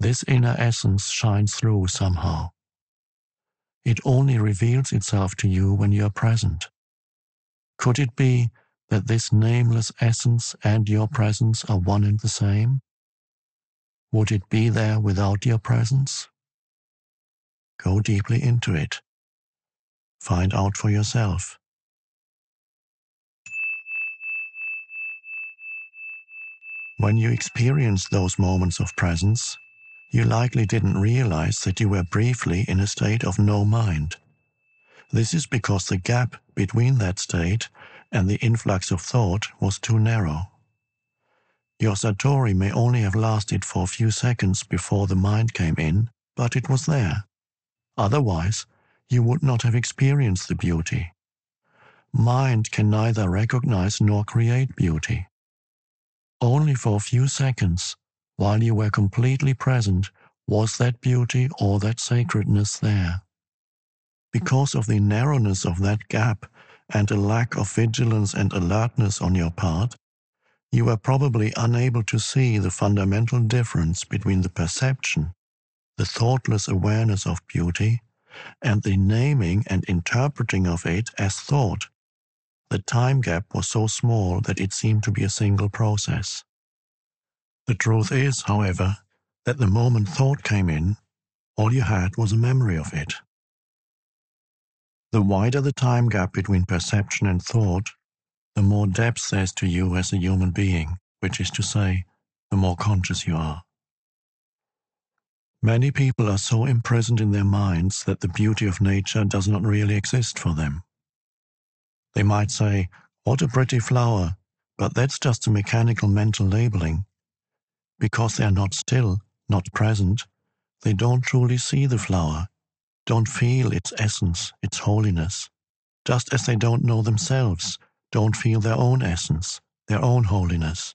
S3: this inner essence shines through somehow. It only reveals itself to you when you are present. Could it be that this nameless essence and your presence are one and the same? Would it be there without your presence? Go deeply into it. Find out for yourself. When you experience those moments of presence, you likely didn't realize that you were briefly in a state of no mind. This is because the gap between that state and the influx of thought was too narrow. Your Satori may only have lasted for a few seconds before the mind came in, but it was there. Otherwise, you would not have experienced the beauty. Mind can neither recognize nor create beauty. Only for a few seconds, while you were completely present, was that beauty or that sacredness there. Because of the narrowness of that gap and a lack of vigilance and alertness on your part, you were probably unable to see the fundamental difference between the perception, the thoughtless awareness of beauty, and the naming and interpreting of it as thought the time gap was so small that it seemed to be a single process. The truth is, however, that the moment thought came in, all you had was a memory of it. The wider the time gap between perception and thought, the more depth there's to you as a human being, which is to say, the more conscious you are. Many people are so imprisoned in their minds that the beauty of nature does not really exist for them. They might say, What a pretty flower, but that's just a mechanical mental labeling. Because they are not still, not present, they don't truly see the flower, don't feel its essence, its holiness, just as they don't know themselves, don't feel their own essence, their own holiness.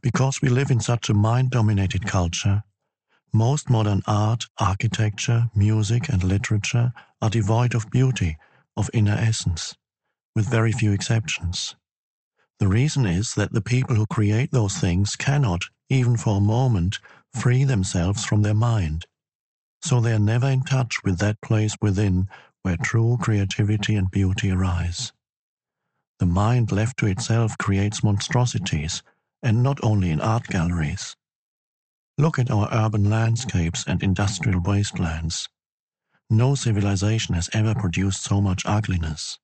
S3: Because we live in such a mind dominated culture, most modern art, architecture, music, and literature are devoid of beauty of inner essence, with very few exceptions. The reason is that the people who create those things cannot, even for a moment, free themselves from their mind. So they are never in touch with that place within where true creativity and beauty arise. The mind left to itself creates monstrosities, and not only in art galleries. Look at our urban landscapes and industrial wastelands. No civilization has ever produced so much ugliness.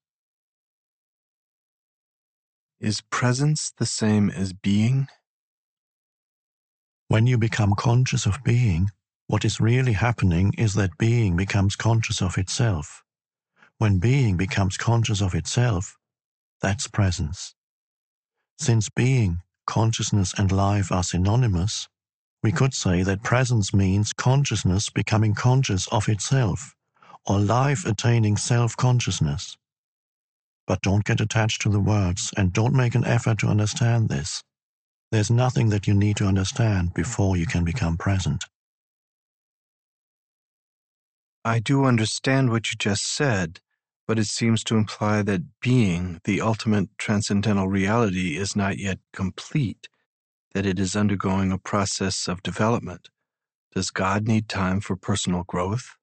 S1: Is presence the same as being?
S3: When you become conscious of being, what is really happening is that being becomes conscious of itself. When being becomes conscious of itself, that's presence. Since being, consciousness, and life are synonymous, we could say that presence means consciousness becoming conscious of itself, or life attaining self consciousness. But don't get attached to the words and don't make an effort to understand this. There's nothing that you need to understand before you can become present.
S1: I do understand what you just said, but it seems to imply that being, the ultimate transcendental reality, is not yet complete, that it is undergoing a process of development. Does God need time for personal growth?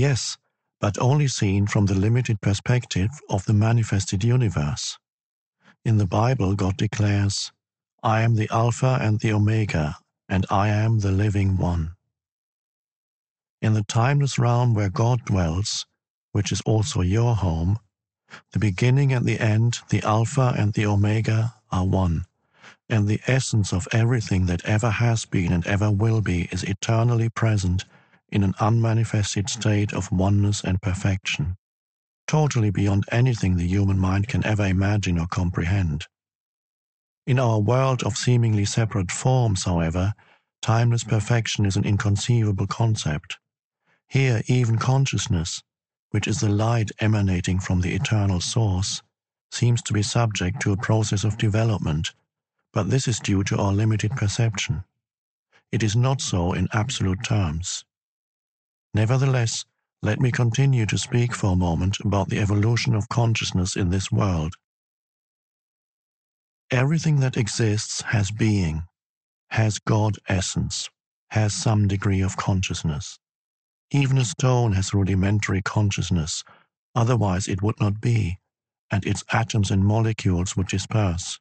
S3: Yes, but only seen from the limited perspective of the manifested universe. In the Bible, God declares, I am the Alpha and the Omega, and I am the living one. In the timeless realm where God dwells, which is also your home, the beginning and the end, the Alpha and the Omega, are one, and the essence of everything that ever has been and ever will be is eternally present in an unmanifested state of oneness and perfection, totally beyond anything the human mind can ever imagine or comprehend. In our world of seemingly separate forms, however, timeless perfection is an inconceivable concept. Here, even consciousness, which is the light emanating from the eternal source, seems to be subject to a process of development, but this is due to our limited perception. It is not so in absolute terms. Nevertheless, let me continue to speak for a moment about the evolution of consciousness in this world. Everything that exists has being, has God essence, has some degree of consciousness. Even a stone has rudimentary consciousness, otherwise it would not be, and its atoms and molecules would disperse.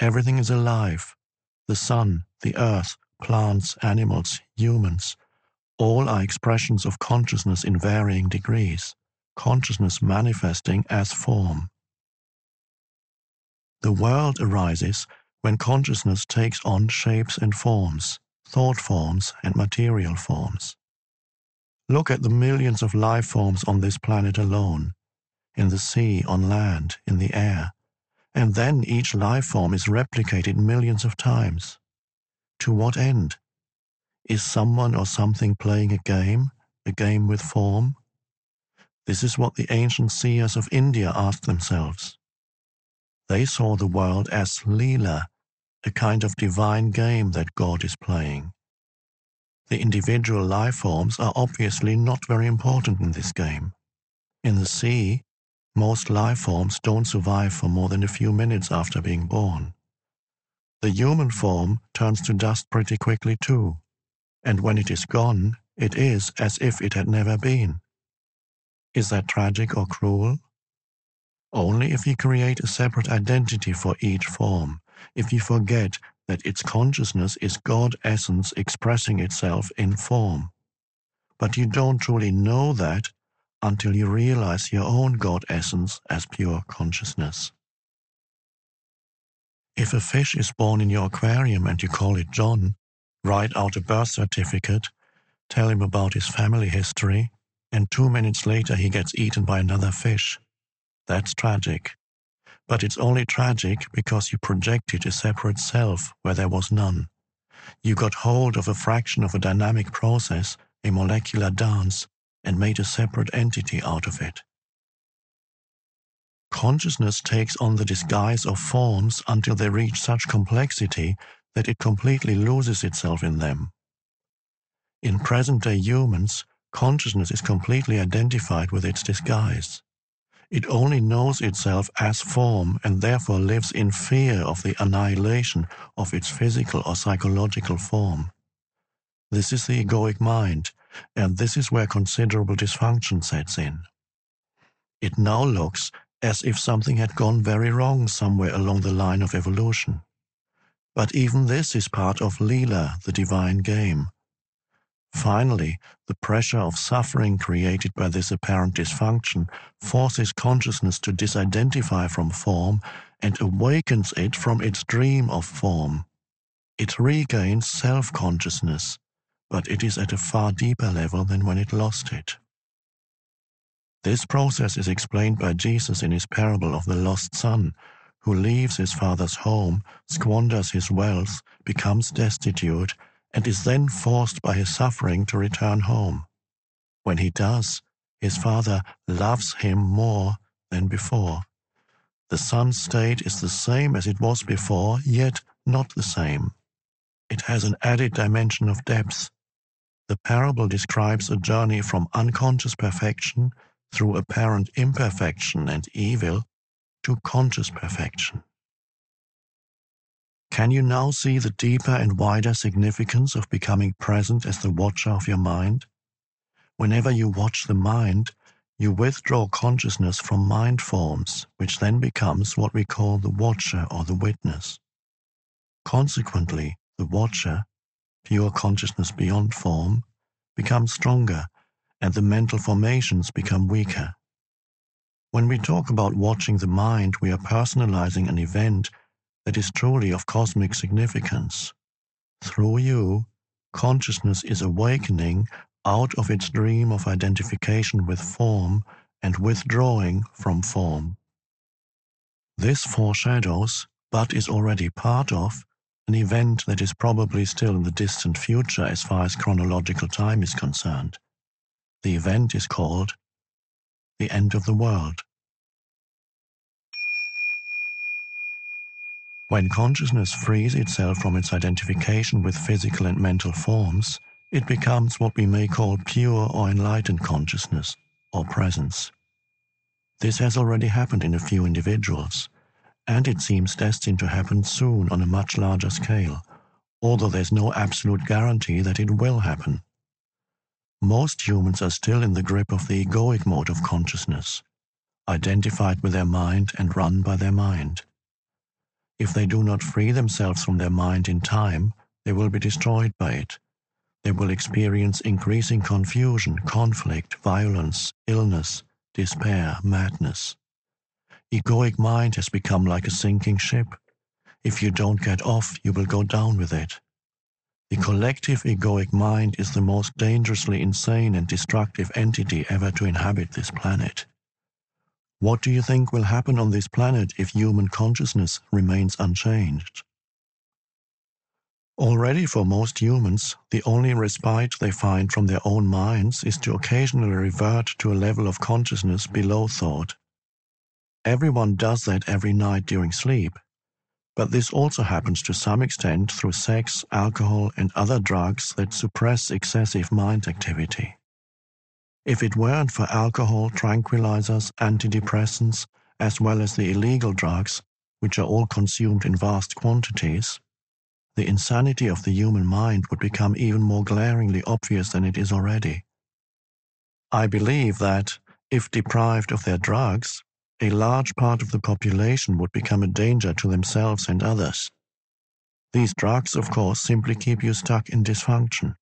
S3: Everything is alive. The sun, the earth, plants, animals, humans, all are expressions of consciousness in varying degrees, consciousness manifesting as form. The world arises when consciousness takes on shapes and forms, thought forms and material forms. Look at the millions of life forms on this planet alone, in the sea, on land, in the air, and then each life form is replicated millions of times. To what end? Is someone or something playing a game, a game with form? This is what the ancient seers of India asked themselves. They saw the world as Leela, a kind of divine game that God is playing. The individual life forms are obviously not very important in this game. In the sea, most life forms don't survive for more than a few minutes after being born. The human form turns to dust pretty quickly too and when it is gone, it is as if it had never been. Is that tragic or cruel? Only if you create a separate identity for each form, if you forget that its consciousness is God essence expressing itself in form. But you don't truly know that until you realize your own God essence as pure consciousness. If a fish is born in your aquarium and you call it John, write out a birth certificate, tell him about his family history, and two minutes later he gets eaten by another fish. That's tragic. But it's only tragic because you projected a separate self where there was none. You got hold of a fraction of a dynamic process, a molecular dance, and made a separate entity out of it. Consciousness takes on the disguise of forms until they reach such complexity that it completely loses itself in them. In present day humans, consciousness is completely identified with its disguise. It only knows itself as form and therefore lives in fear of the annihilation of its physical or psychological form. This is the egoic mind, and this is where considerable dysfunction sets in. It now looks as if something had gone very wrong somewhere along the line of evolution. But even this is part of Leela, the divine game. Finally, the pressure of suffering created by this apparent dysfunction forces consciousness to disidentify from form and awakens it from its dream of form. It regains self consciousness, but it is at a far deeper level than when it lost it. This process is explained by Jesus in his parable of the lost son, who leaves his father's home, squanders his wealth, becomes destitute, and is then forced by his suffering to return home. When he does, his father loves him more than before. The son's state is the same as it was before, yet not the same. It has an added dimension of depth. The parable describes a journey from unconscious perfection through apparent imperfection and evil to conscious perfection. Can you now see the deeper and wider significance of becoming present as the watcher of your mind? Whenever you watch the mind, you withdraw consciousness from mind forms, which then becomes what we call the watcher or the witness. Consequently, the watcher, pure consciousness beyond form, becomes stronger and the mental formations become weaker. When we talk about watching the mind, we are personalizing an event that is truly of cosmic significance. Through you, consciousness is awakening out of its dream of identification with form and withdrawing from form. This foreshadows, but is already part of, an event that is probably still in the distant future as far as chronological time is concerned. The event is called the end of the world. When consciousness frees itself from its identification with physical and mental forms, it becomes what we may call pure or enlightened consciousness, or presence. This has already happened in a few individuals, and it seems destined to happen soon on a much larger scale, although there's no absolute guarantee that it will happen. Most humans are still in the grip of the egoic mode of consciousness, identified with their mind and run by their mind. If they do not free themselves from their mind in time, they will be destroyed by it. They will experience increasing confusion, conflict, violence, illness, despair, madness. Egoic mind has become like a sinking ship. If you don't get off, you will go down with it. The collective egoic mind is the most dangerously insane and destructive entity ever to inhabit this planet. What do you think will happen on this planet if human consciousness remains unchanged? Already for most humans, the only respite they find from their own minds is to occasionally revert to a level of consciousness below thought. Everyone does that every night during sleep, but this also happens to some extent through sex, alcohol, and other drugs that suppress excessive mind activity. If it weren't for alcohol, tranquilizers, antidepressants, as well as the illegal drugs, which are all consumed in vast quantities, the insanity of the human mind would become even more glaringly obvious than it is already. I believe that, if deprived of their drugs, a large part of the population would become a danger to themselves and others. These drugs, of course, simply keep you stuck in dysfunction.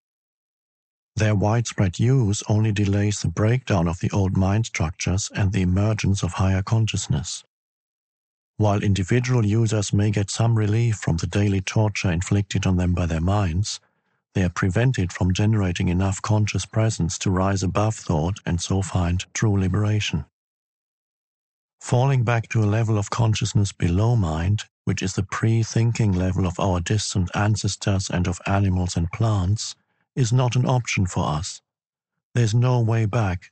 S3: Their widespread use only delays the breakdown of the old mind structures and the emergence of higher consciousness. While individual users may get some relief from the daily torture inflicted on them by their minds, they are prevented from generating enough conscious presence to rise above thought and so find true liberation. Falling back to a level of consciousness below mind, which is the pre thinking level of our distant ancestors and of animals and plants, is not an option for us. There's no way back.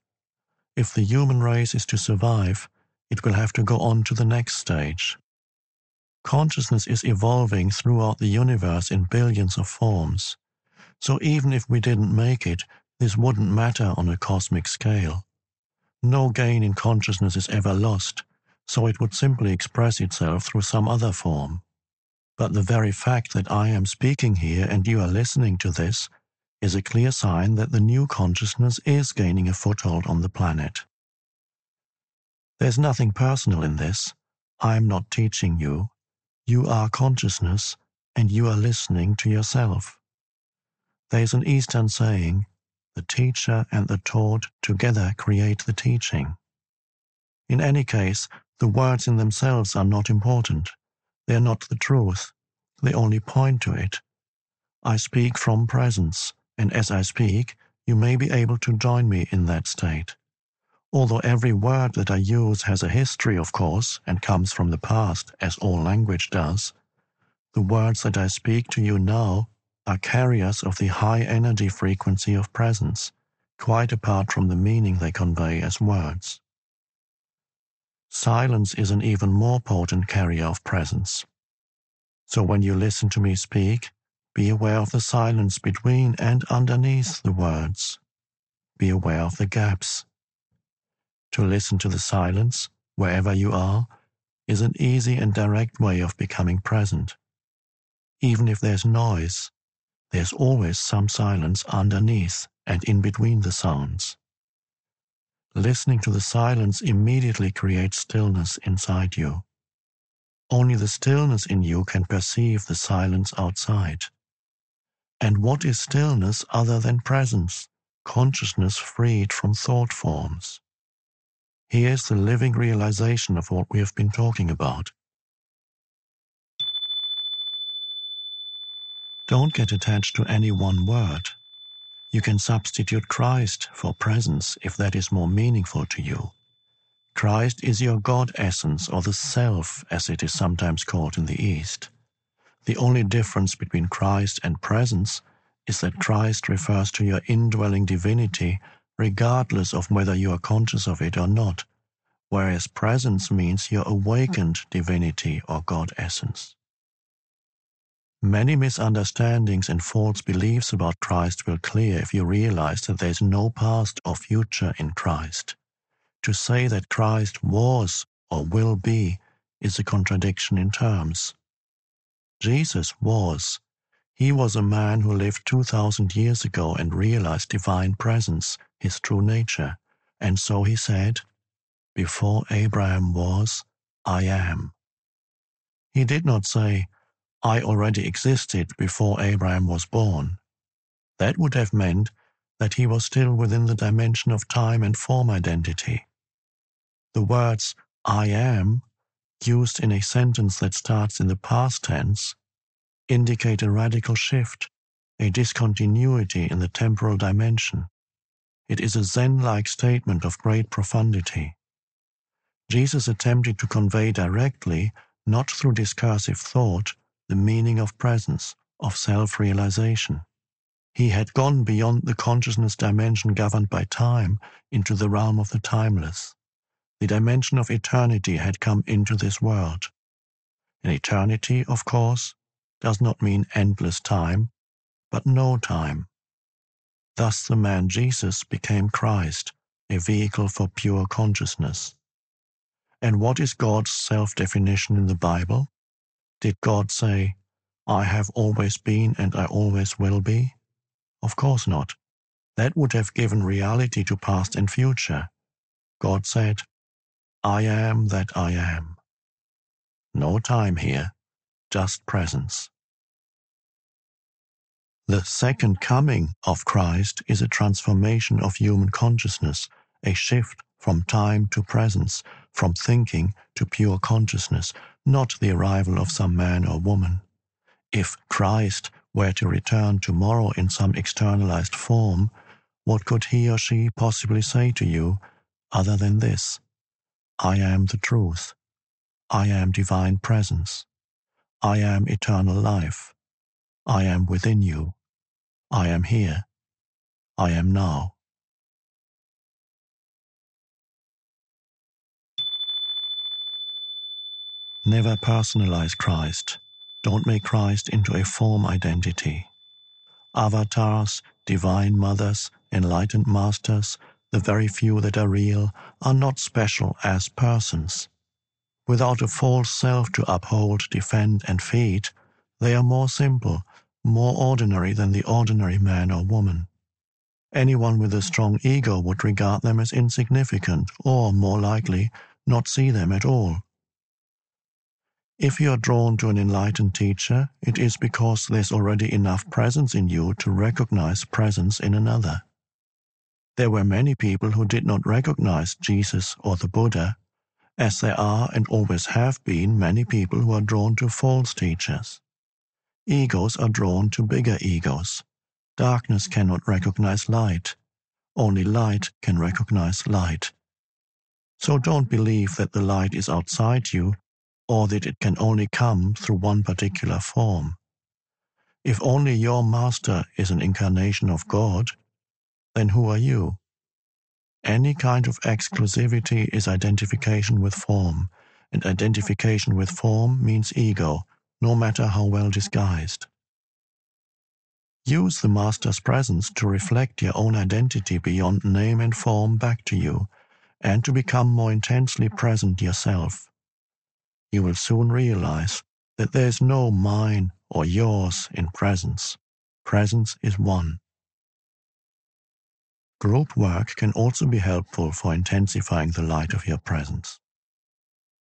S3: If the human race is to survive, it will have to go on to the next stage. Consciousness is evolving throughout the universe in billions of forms. So even if we didn't make it, this wouldn't matter on a cosmic scale. No gain in consciousness is ever lost, so it would simply express itself through some other form. But the very fact that I am speaking here and you are listening to this is a clear sign that the new consciousness is gaining a foothold on the planet. There's nothing personal in this. I am not teaching you. You are consciousness, and you are listening to yourself. There's an Eastern saying, the teacher and the taught together create the teaching. In any case, the words in themselves are not important. They are not the truth. They only point to it. I speak from presence, and as I speak, you may be able to join me in that state. Although every word that I use has a history, of course, and comes from the past, as all language does, the words that I speak to you now are carriers of the high energy frequency of presence, quite apart from the meaning they convey as words. Silence is an even more potent carrier of presence. So when you listen to me speak, be aware of the silence between and underneath the words. Be aware of the gaps. To listen to the silence, wherever you are, is an easy and direct way of becoming present. Even if there's noise, there's always some silence underneath and in between the sounds. Listening to the silence immediately creates stillness inside you. Only the stillness in you can perceive the silence outside. And what is stillness other than presence, consciousness freed from thought forms? Here's the living realization of what we have been talking about. Don't get attached to any one word. You can substitute Christ for presence if that is more meaningful to you. Christ is your God essence or the self, as it is sometimes called in the East. The only difference between Christ and presence is that Christ refers to your indwelling divinity regardless of whether you are conscious of it or not, whereas presence means your awakened divinity or God essence. Many misunderstandings and false beliefs about Christ will clear if you realize that there is no past or future in Christ. To say that Christ was or will be is a contradiction in terms. Jesus was. He was a man who lived 2,000 years ago and realized divine presence, his true nature. And so he said, Before Abraham was, I am. He did not say, I already existed before Abraham was born. That would have meant that he was still within the dimension of time and form identity. The words I am, used in a sentence that starts in the past tense, indicate a radical shift, a discontinuity in the temporal dimension. It is a Zen like statement of great profundity. Jesus attempted to convey directly, not through discursive thought, the meaning of presence, of self realization. He had gone beyond the consciousness dimension governed by time into the realm of the timeless. The dimension of eternity had come into this world. And eternity, of course, does not mean endless time, but no time. Thus the man Jesus became Christ, a vehicle for pure consciousness. And what is God's self definition in the Bible? Did God say, I have always been and I always will be? Of course not. That would have given reality to past and future. God said, I am that I am. No time here, just presence. The second coming of Christ is a transformation of human consciousness, a shift from time to presence, from thinking to pure consciousness, not the arrival of some man or woman. If Christ were to return tomorrow in some externalized form, what could he or she possibly say to you other than this? I am the truth. I am divine presence. I am eternal life. I am within you. I am here. I am now. Never personalize Christ. Don't make Christ into a form identity. Avatars, divine mothers, enlightened masters, the very few that are real, are not special as persons. Without a false self to uphold, defend, and feed, they are more simple, more ordinary than the ordinary man or woman. Anyone with a strong ego would regard them as insignificant, or, more likely, not see them at all. If you are drawn to an enlightened teacher, it is because there's already enough presence in you to recognize presence in another. There were many people who did not recognize Jesus or the Buddha, as there are and always have been many people who are drawn to false teachers. Egos are drawn to bigger egos. Darkness cannot recognize light. Only light can recognize light. So don't believe that the light is outside you or that it can only come through one particular form. If only your master is an incarnation of God, then who are you? Any kind of exclusivity is identification with form, and identification with form means ego, no matter how well disguised. Use the Master's presence to reflect your own identity beyond name and form back to you, and to become more intensely present yourself. You will soon realize that there is no mine or yours in presence. Presence is one. Group work can also be helpful for intensifying the light of your presence.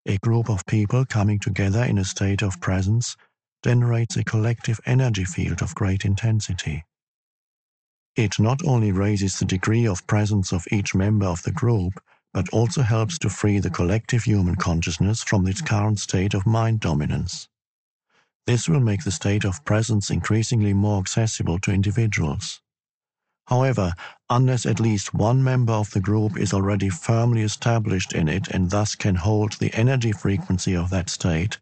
S3: A group of people coming together in a state of presence generates a collective energy field of great intensity. It not only raises the degree of presence of each member of the group, but also helps to free the collective human consciousness from its current state of mind dominance. This will make the state of presence increasingly more accessible to individuals. However, unless at least one member of the group is already firmly established in it and thus can hold the energy frequency of that state,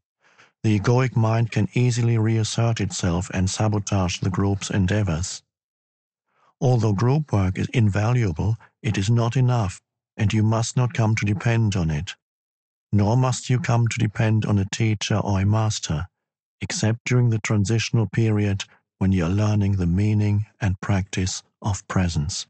S3: the egoic mind can easily reassert itself and sabotage the group's endeavors. Although group work is invaluable, it is not enough, and you must not come to depend on it. Nor must you come to depend on a teacher or a master, except during the transitional period when you are learning the meaning and practice of presence.